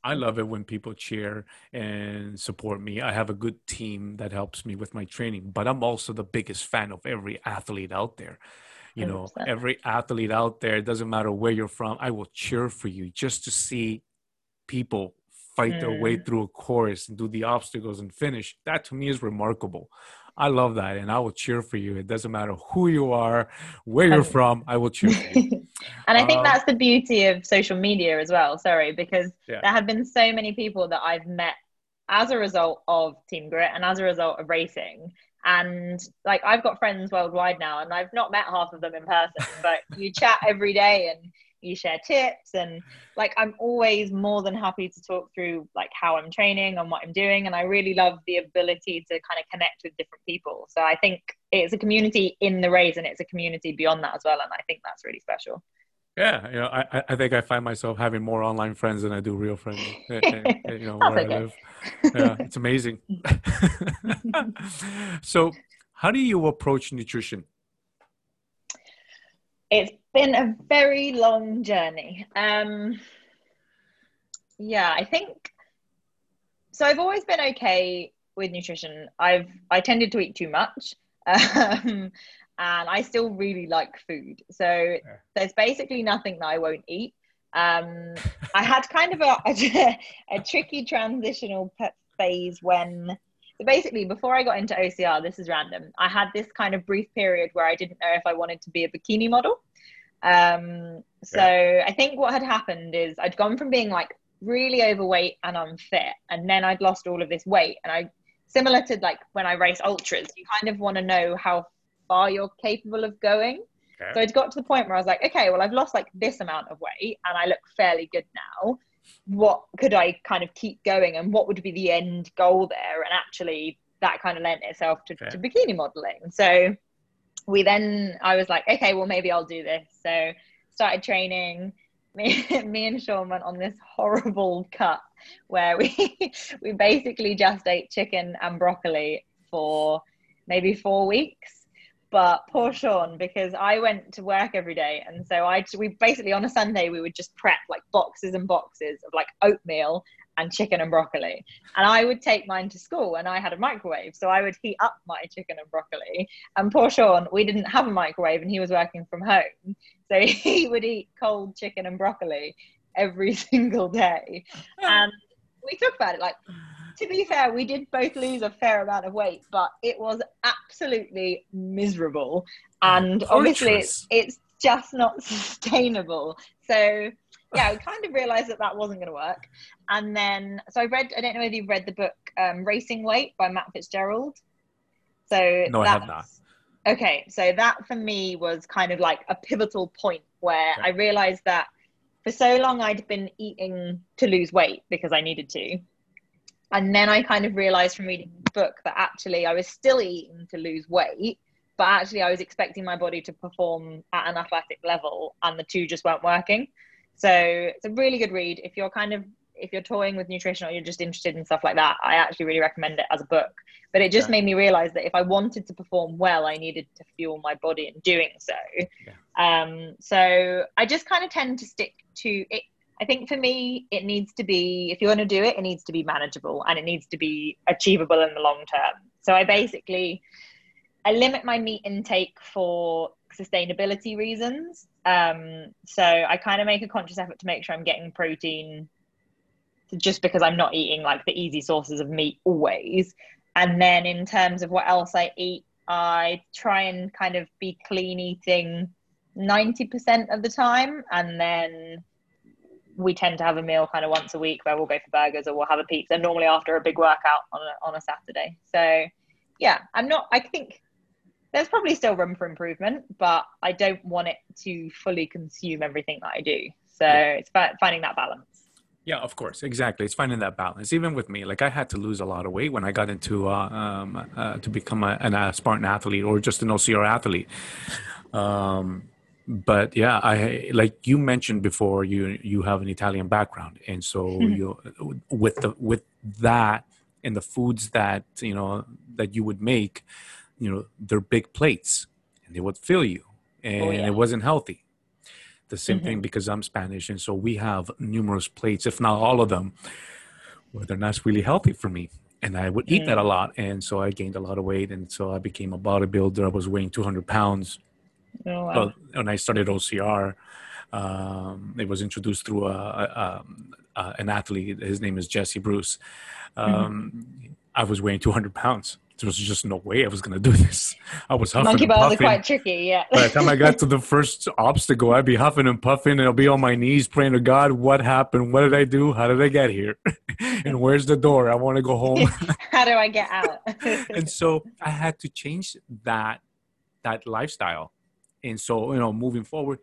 I love it when people cheer and support me. I have a good team that helps me with my training, but I'm also the biggest fan of every athlete out there. You know, 100%. every athlete out there, it doesn't matter where you're from, I will cheer for you just to see people fight mm. their way mm. through a course and do the obstacles and finish. That to me is remarkable. I love that, and I will cheer for you. It doesn't matter who you are, where you're from. I will cheer for you. [laughs] and I think um, that's the beauty of social media as well. Sorry, because yeah. there have been so many people that I've met as a result of Team Grit and as a result of racing. And like I've got friends worldwide now, and I've not met half of them in person, [laughs] but you chat every day and you share tips and like i'm always more than happy to talk through like how i'm training and what i'm doing and i really love the ability to kind of connect with different people so i think it's a community in the race and it's a community beyond that as well and i think that's really special yeah, you know, I, I think I find myself having more online friends than I do real friends. [laughs] Eh, eh, eh, you know, where okay. I live. Yeah, it's amazing. [laughs] [laughs] so, how do you approach nutrition? It's been a very long journey. Um, yeah, I think so. I've always been okay with nutrition. I've I tended to eat too much. [laughs] Um, and I still really like food. So yeah. there's basically nothing that I won't eat. Um, I had kind of a, [laughs] a, a tricky transitional phase when, so basically, before I got into OCR, this is random. I had this kind of brief period where I didn't know if I wanted to be a bikini model. Um, so yeah. I think what had happened is I'd gone from being like really overweight and unfit, and then I'd lost all of this weight. And I, similar to like when I race ultras, you kind of want to know how far you're capable of going. Okay. So I'd got to the point where I was like, okay, well, I've lost like this amount of weight and I look fairly good now. What could I kind of keep going and what would be the end goal there? And actually, that kind of lent itself to, okay. to bikini modeling. So we then, I was like, okay, well, maybe I'll do this. So started training. [laughs] Me, me and Sean went on this horrible cut where we [laughs] we basically just ate chicken and broccoli for maybe four weeks but poor Sean, because I went to work every day, and so I we basically on a Sunday we would just prep like boxes and boxes of like oatmeal and chicken and broccoli, and I would take mine to school, and I had a microwave, so I would heat up my chicken and broccoli. And poor Sean, we didn't have a microwave, and he was working from home, so [laughs] he would eat cold chicken and broccoli every [laughs] single day, and we talk about it like to be fair, we did both lose a fair amount of weight, but it was absolutely miserable. And mm, obviously, it's, it's just not [laughs] sustainable. So, yeah, we kind of realized that that wasn't going to work. And then, so I read, I don't know whether you've read the book um, Racing Weight by Matt Fitzgerald. So, no, I have not. Okay, so that for me was kind of like a pivotal point where okay. I realized that for so long I'd been eating to lose weight because I needed to and then I kind of realized from reading the book that actually I was still eating to lose weight, but actually I was expecting my body to perform at an athletic level, and the two just weren't working. So it's a really good read if you're kind of if you're toying with nutrition or you're just interested in stuff like that. I actually really recommend it as a book. But it just yeah. made me realize that if I wanted to perform well, I needed to fuel my body in doing so. Yeah. Um, so I just kind of tend to stick to it I think for me, it needs to be, if you want to do it, it needs to be manageable and it needs to be achievable in the long term. So I basically, I limit my meat intake for sustainability reasons. Um, so I kind of make a conscious effort to make sure I'm getting protein just because I'm not eating like the easy sources of meat always. And then in terms of what else I eat, I try and kind of be clean eating 90% of the time and then we tend to have a meal kind of once a week where we'll go for burgers or we'll have a pizza normally after a big workout on a, on a Saturday. So yeah, I'm not, I think there's probably still room for improvement, but I don't want it to fully consume everything that I do. So yeah. it's finding that balance. Yeah, of course, exactly. It's finding that balance. Even with me, like I had to lose a lot of weight when I got into uh, um, uh, to become a, an, a Spartan athlete or just an OCR athlete. Um, but yeah i like you mentioned before you you have an italian background and so mm-hmm. you with the with that and the foods that you know that you would make you know they're big plates and they would fill you and oh, yeah. it wasn't healthy the same mm-hmm. thing because i'm spanish and so we have numerous plates if not all of them where they're not really healthy for me and i would eat mm. that a lot and so i gained a lot of weight and so i became a bodybuilder i was weighing 200 pounds Oh, wow. When I started OCR, um, it was introduced through a, a, a, an athlete. His name is Jesse Bruce. Mm-hmm. Um, mm-hmm. I was weighing 200 pounds. There was just no way I was going to do this. I was huffing Monkey and puffing. quite tricky, yeah. By the time I got to the [laughs] first obstacle, I'd be huffing and puffing, and I'll be on my knees praying to God, "What happened? What did I do? How did I get here? [laughs] and where's the door? I want to go home. [laughs] How do I get out?" and so I had to change that that lifestyle and so you know moving forward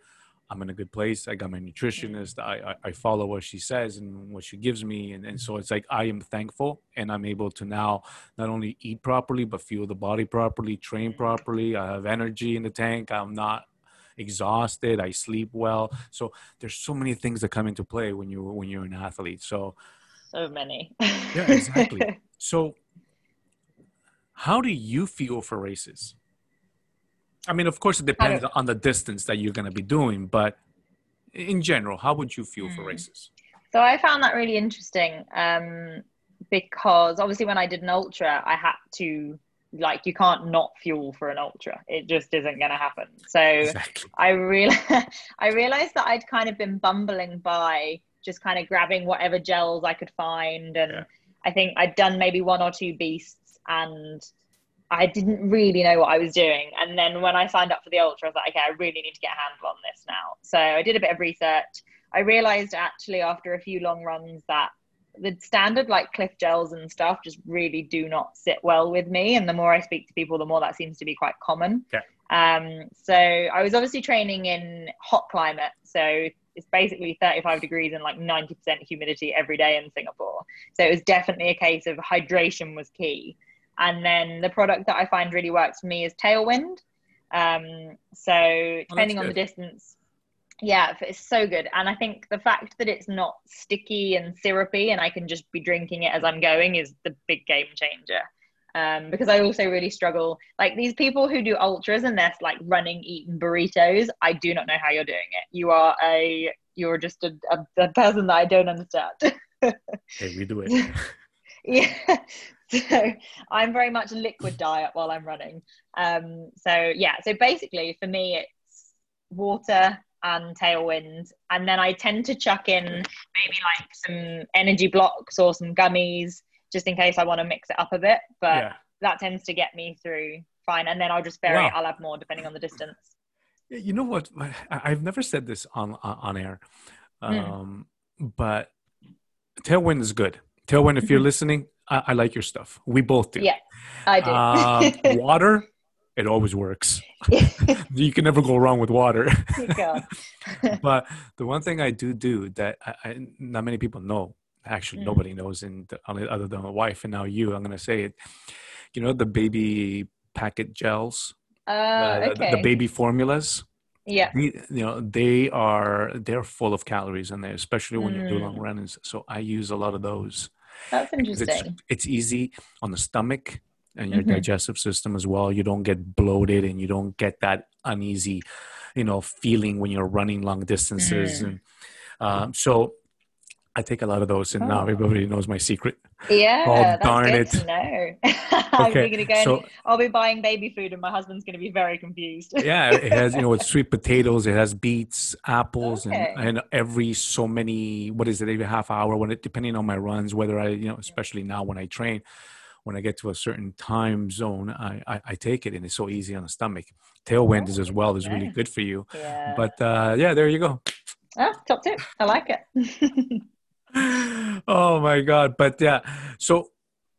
I'm in a good place. I got my nutritionist. I, I, I follow what she says and what she gives me. And, and so it's like I am thankful and I'm able to now not only eat properly, but fuel the body properly, train mm-hmm. properly. I have energy in the tank. I'm not exhausted. I sleep well. So there's so many things that come into play when you when you're an athlete. So so many. yeah, exactly. [laughs] So how do you feel for races? I mean, of course, it depends on the distance that you're going to be doing, but in general, how would you feel for hmm. races? So I found that really interesting um, because obviously, when I did an ultra, I had to like you can't not fuel for an ultra. It just isn't going to happen. So exactly. I real [laughs] I realized that I'd kind of been bumbling by just kind of grabbing whatever gels I could find, and yeah. I think I'd done maybe one or two beasts and I didn't really know what I was doing. And then when I signed up for the Ultra, I was like, okay, I really need to get a handle on this now. So I did a bit of research. I realized actually after a few long runs that the standard like Clif gels and stuff just really do not sit well with me. And the more I speak to people, the more that seems to be quite common. Okay. Um, so I was obviously training in hot climate. So it's basically 35 degrees and like 90% humidity every day in Singapore. So it was definitely a case of hydration was key. And then the product that I find really works for me is Tailwind. Um, so oh, depending oh, on the distance, yeah, it's so good. And I think the fact that it's not sticky and syrupy and I can just be drinking it as I'm going is the big game changer. Um, because I also really struggle. Like these people who do ultras and they're like running, eating burritos. I do not know how you're doing it. You are a you're just a, a, a person that I don't understand. [laughs] hey, we do it. [laughs] yeah. [laughs] So I'm very much a liquid diet while I'm running. Um, so yeah, so basically for me it's water and tailwind, and then I tend to chuck in maybe like some energy blocks or some gummies just in case I want to mix it up a bit. But yeah. that tends to get me through fine, and then I'll just vary. Wow. I'll have more depending on the distance. You know what? [laughs] I've never said this on on air, hmm. um, mm. but tailwind is good. Tailwind, if you're listening, I, I, like your stuff. We both do. Yeah, I do. Uh, [laughs] water, it always works. [laughs] you can never go wrong with water. [laughs] but the one thing I do do that I, I, not many people know, actually mm. nobody knows, in the, other than my wife and now you, I'm going to say it. You know the baby packet gels, uh, the, okay. the, the baby formulas. Yeah, you know they are they're full of calories in there, especially when mm. you do long mm. runs. So I use a lot of those. That's interesting. It's, it's easy on the stomach and your mm-hmm. digestive system as well. You don't get bloated and you don't get that uneasy, you know, feeling when you're running long distances. Mm. And um, so I take a lot of those, and oh. now everybody knows my secret. Yeah, oh, darn it. [laughs] okay, go so, I'll be buying baby food, and my husband's going to be very confused. yeah, it [laughs] has you know it's sweet potatoes, it has beets, apples, okay. and, and every so many what is it every half hour when it depending on my runs, whether I you know especially now when I train, when I get to a certain time zone, I I, I take it, and it's so easy on the stomach. Tailwind is as well is really good for you. Yeah. But uh, yeah, there you go. Oh, top tip. I like it [laughs] oh my god. But yeah so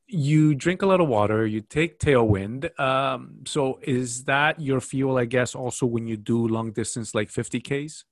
you drink a lot of water you take tailwind. Um, so is that your fuel i guess also when you do long distance like 50 ks?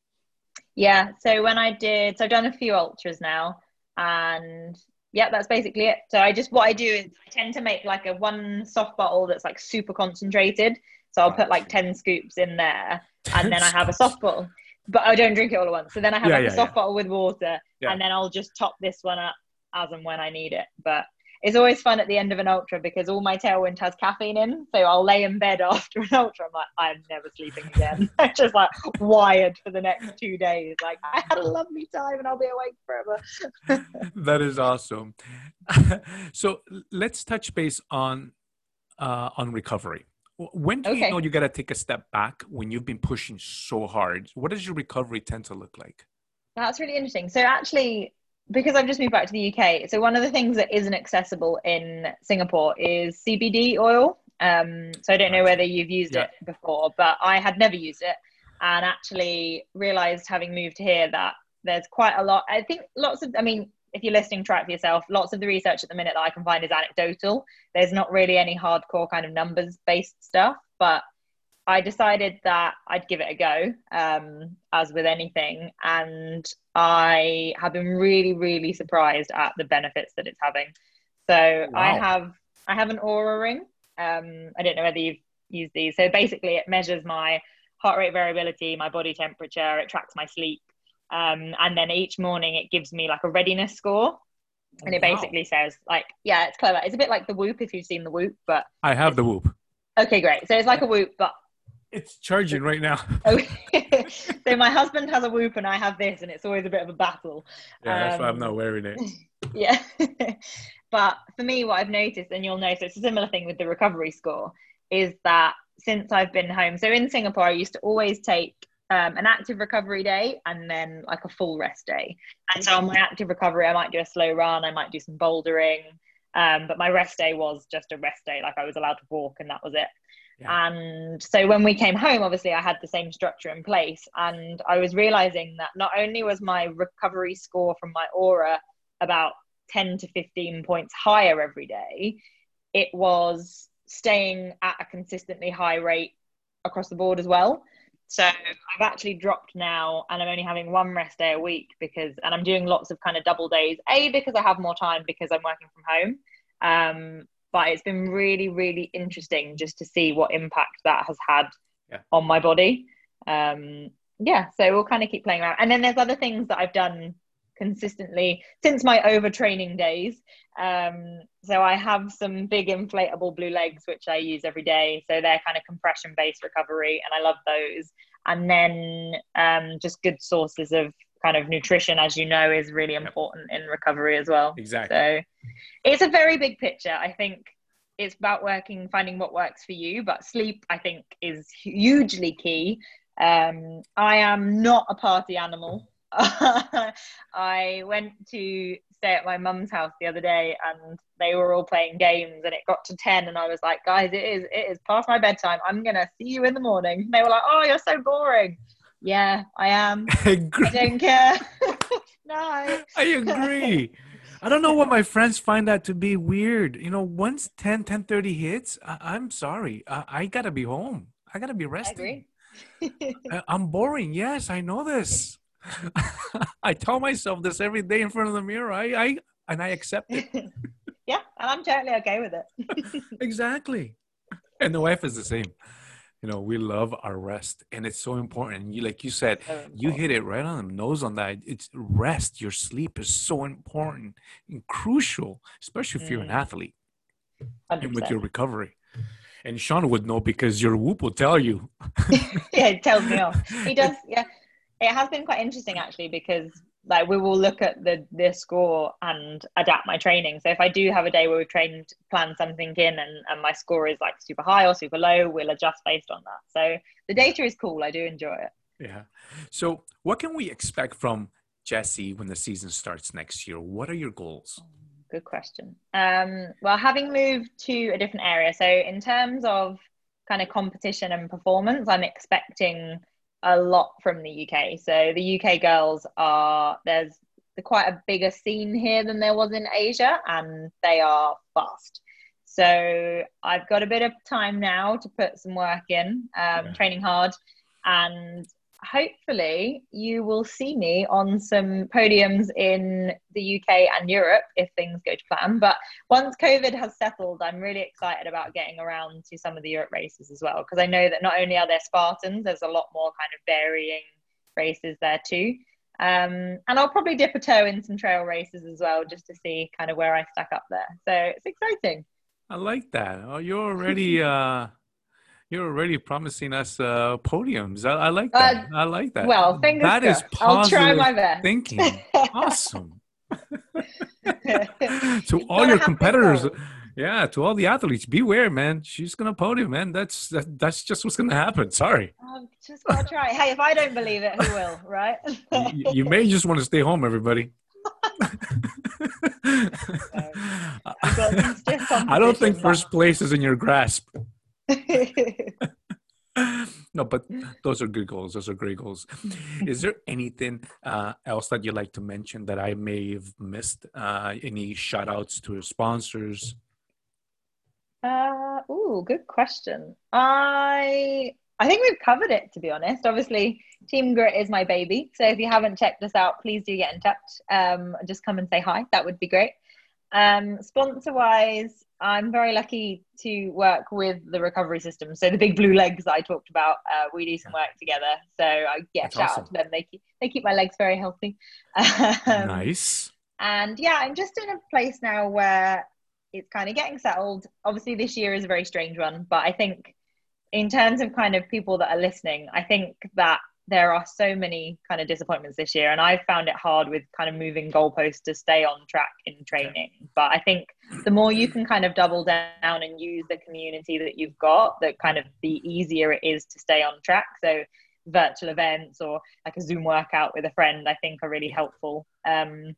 Yeah so when i did so i've done a few ultras now and yeah that's basically it. So i just what i do is i tend to make like a one soft bottle that's like super concentrated. So i'll put like 10 scoops in there and then i have a soft bottle but I don't drink it all at once. So then I have yeah, like yeah, a soft yeah. bottle with water, and then I'll just top this one up as and when I need it. But it's always fun at the end of an ultra because all my tailwind has caffeine in. So I'll lay in bed [laughs] after an ultra. I'm like, I'm never sleeping again. [laughs] I'm just like wired for the next two days. Like I had a lovely time and I'll be awake forever. [laughs] that is awesome. so let's touch base on uh, on recovery. When do okay. you know you got to take a step back when you've been pushing so hard? What does your recovery tend to look like? That's really interesting. So actually, because I've just moved back to the UK, so one of the things that isn't accessible in Singapore is CBD oil. Um, so I don't know whether you've used yeah. it before, but I had never used it, and actually realized having moved here that there's quite a lot. I think lots of. I mean, if you're listening, try it for yourself. Lots of the research at the minute that I can find is anecdotal. There's not really any hardcore kind of numbers based stuff, but I decided that I'd give it a go, um, as with anything, and I have been really, really surprised at the benefits that it's having. So wow. I have I have an Oura ring. Um, I don't know whether you've used these. So basically, it measures my heart rate variability, my body temperature, it tracks my sleep, um, and then each morning it gives me like a readiness score. And it wow. basically says, like, yeah, it's clever. It's a bit like the Whoop if you've seen the Whoop, but I have the Whoop. Okay, great. So it's like a Whoop, but it's charging right now. [laughs] [laughs] so my husband has a Whoop and I have this, and it's always a bit of a battle. Yeah, that's why I'm not um, wearing it. [laughs] Yeah. but for me, what I've noticed, and you'll notice it's a similar thing with the recovery score, is that since I've been home, so in Singapore, I used to always take um, an active recovery day and then like a full rest day. And so on my active recovery, I might do a slow run, I might do some bouldering. Um, but my rest day was just a rest day, like I was allowed to walk and that was it. Yeah. And so when we came home, obviously I had the same structure in place. And I was realizing that not only was my recovery score from my Oura about 10 to 15 points higher every day, it was staying at a consistently high rate across the board as well. So I've actually dropped now and I'm only having one rest day a week because, and I'm doing lots of kind of double days, A, because I have more time because I'm working from home. Um, but it's been really, really interesting just to see what impact that has had yeah. on my body. Um, yeah, so we'll kind of keep playing around. And then there's other things that I've done consistently since my overtraining days. Um, so I have some big inflatable blue legs, which I use every day. So they're kind of compression based recovery, and I love those. And then um, just good sources of kind of nutrition, as you know, is really important in recovery as well. Exactly. So it's a very big picture. I think it's about working, finding what works for you, but sleep, I think, is hugely key. Um, I am not a party animal. [laughs] I went to stay at my mum's house the other day and they were all playing games and it got to 10 and I was like, guys, it is, it is past my bedtime. I'm going to see you in the morning. And they were like, oh, you're so boring. Yeah, I am. [laughs] I, I don't care. [laughs] no. I agree. I don't know what my friends find that to be weird. You know, once 10, 10 30 hits, I, am sorry. I, I, gotta be home. I gotta be resting. I am boring. Yes, I know this. [laughs] I tell myself this every day in front of the mirror. I, I and I accept it. [laughs] yeah, and I'm totally okay with it. [laughs] exactly. And the wife is the same you know we love our rest and it's so important you like you said you hit it right on the nose on that it's rest your sleep is so important and crucial especially if you're an mm. athlete 100%. and with your recovery and sean would know because your whoop will tell you yeah it tells me off he does yeah it has been quite interesting actually because like we will look at the the score and adapt my training. So if i do have a day where we've trained planned something in and, and my score is like super high or super low we'll adjust based on that. So the data is cool. I do enjoy it. Yeah. So what can we expect from jesse when the season starts next year? What are your goals? Good question. Um, well having moved to a different area so in terms of kind of competition and performance i'm expecting a lot from the UK. So the UK girls are there's quite a bigger scene here than there was in Asia, and they are fast. So I've got a bit of time now to put some work in, um, yeah. training hard, and hopefully you will see me on some podiums in the UK and Europe if things go to plan. But once COVID has settled, I'm really excited about getting around to some of the Europe races as well because I know that not only are there Spartans, there's a lot more kind of varying races there too. Um, and I'll probably dip a toe in some trail races as well just to see kind of where I stack up there. So it's exciting. I like that. Oh, you're already uh you're already promising us uh, podiums. I, I like that. Uh, I like that. Well, fingers that. Is I'll try my best. Thinking. awesome. [laughs] [laughs] to all your competitors, yeah, to all the athletes, beware, man. She's gonna podium, man. That's that, that's just what's gonna happen. Sorry. I'm just gonna try. hey, if I don't believe it, who will? Right? you, you may just want to stay home, everybody. [laughs] I don't think first place is in your grasp. [laughs] no, but those are good goals. Those are great goals. Is there anything uh, else that you'd like to mention that I may have missed? Uh, any shout outs to sponsors? Uh, oh, good question. I I think we've covered it, to be honest. Obviously, Team Grit is my baby. So if you haven't checked us out, please do get in touch. Um, just come and say hi. That would be great. Um, sponsor wise, I'm very lucky to work with the recovery system. So the big blue legs I talked about, uh, we do some work together. So I get shout awesome. out to them. They keep they keep my legs very healthy. [laughs] um, nice. And yeah, I'm just in a place now where it's kind of getting settled. Obviously, this year is a very strange one, but I think in terms of kind of people that are listening, I think that there are so many kind of disappointments this year, and I've found it hard with kind of moving goalposts to stay on track in training. But I think the more you can kind of double down and use the community that you've got, that kind of the easier it is to stay on track. So virtual events or like a Zoom workout with a friend, I think are really helpful. Um,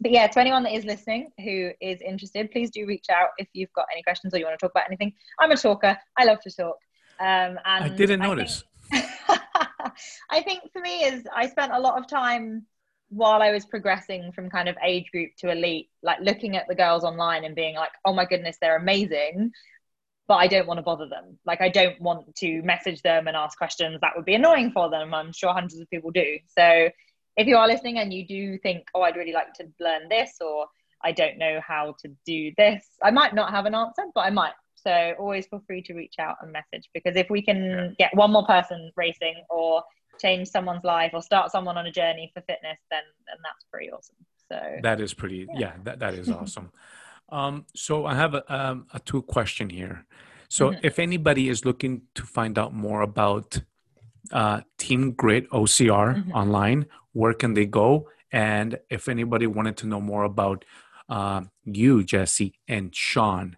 but yeah, to anyone that is listening who is interested, please do reach out if you've got any questions or you want to talk about anything. I'm a talker. I love to talk. Um, and I didn't notice. Think, [laughs] [laughs] I think for me is I spent a lot of time while I was progressing from kind of age group to elite, like looking at the girls online and being like, oh my goodness, they're amazing. But I don't want to bother them. Like, I don't want to message them and ask questions. That would be annoying for them. I'm sure hundreds of people do. So, if you are listening and you do think, oh, I'd really like to learn this, or I don't know how to do this, I might not have an answer, but I might. So always feel free to reach out and message because if we can yeah. get one more person racing or change someone's life or start someone on a journey for fitness, then then that's pretty awesome. So that is pretty. Yeah, yeah that that is [laughs] awesome. um, so I have a, um, a two question here. So mm-hmm. if anybody is looking to find out more about uh, Team Grit OCR mm-hmm. online, where can they go? And if anybody wanted to know more about uh, you, Jesse, and Sean,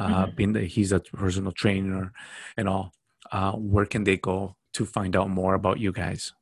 uh, mm-hmm. being that he's a personal trainer and all, uh, where can they go to find out more about you guys?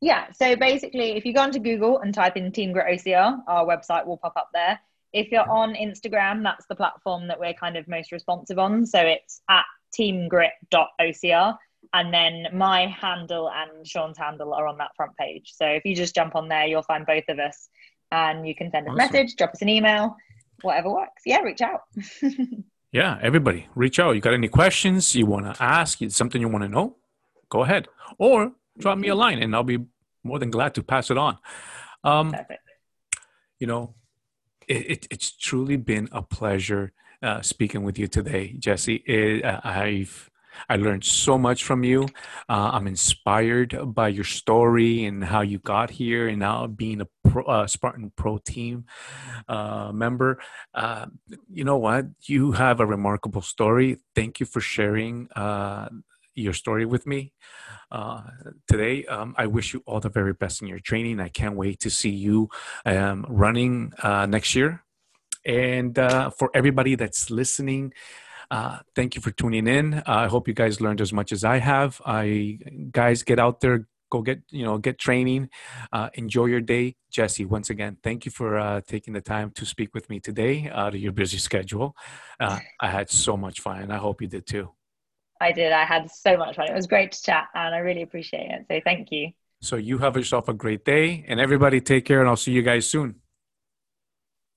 Yeah, so basically, if you go onto Google and type in Team Grit OCR, our website will pop up there. If you're on Instagram, that's the platform that we're kind of most responsive on. So it's at teamgrit.ocr. And then my handle and Sean's handle are on that front page. So if you just jump on there, you'll find both of us and you can send us awesome. a message, drop us an email, whatever works. Yeah, reach out. [laughs] yeah, everybody, reach out. You got any questions you want to ask, something you want to know? Go ahead. Or drop me a line and I'll be more than glad to pass it on. Um, you know, it, it, it's truly been a pleasure uh, speaking with you today, Jesse. It, uh, I've I learned so much from you. Uh, I'm inspired by your story and how you got here, and now being a pro, uh, Spartan Pro team uh, member. Uh, you know what? You have a remarkable story. Thank you for sharing uh, your story with me uh, today. Um, I wish you all the very best in your training. I can't wait to see you um, running next year. And for everybody that's listening, uh, thank you for tuning in. Uh, I hope you guys learned as much as I have. I guys get out there, go get you know get training, uh, enjoy your day. Jesse, once again, thank you for uh, taking the time to speak with me today out of your busy schedule. Uh, I had so much fun, and I hope you did too. I did. I had so much fun. It was great to chat, and I really appreciate it. So thank you. So you have yourself a great day, and everybody take care, and I'll see you guys soon.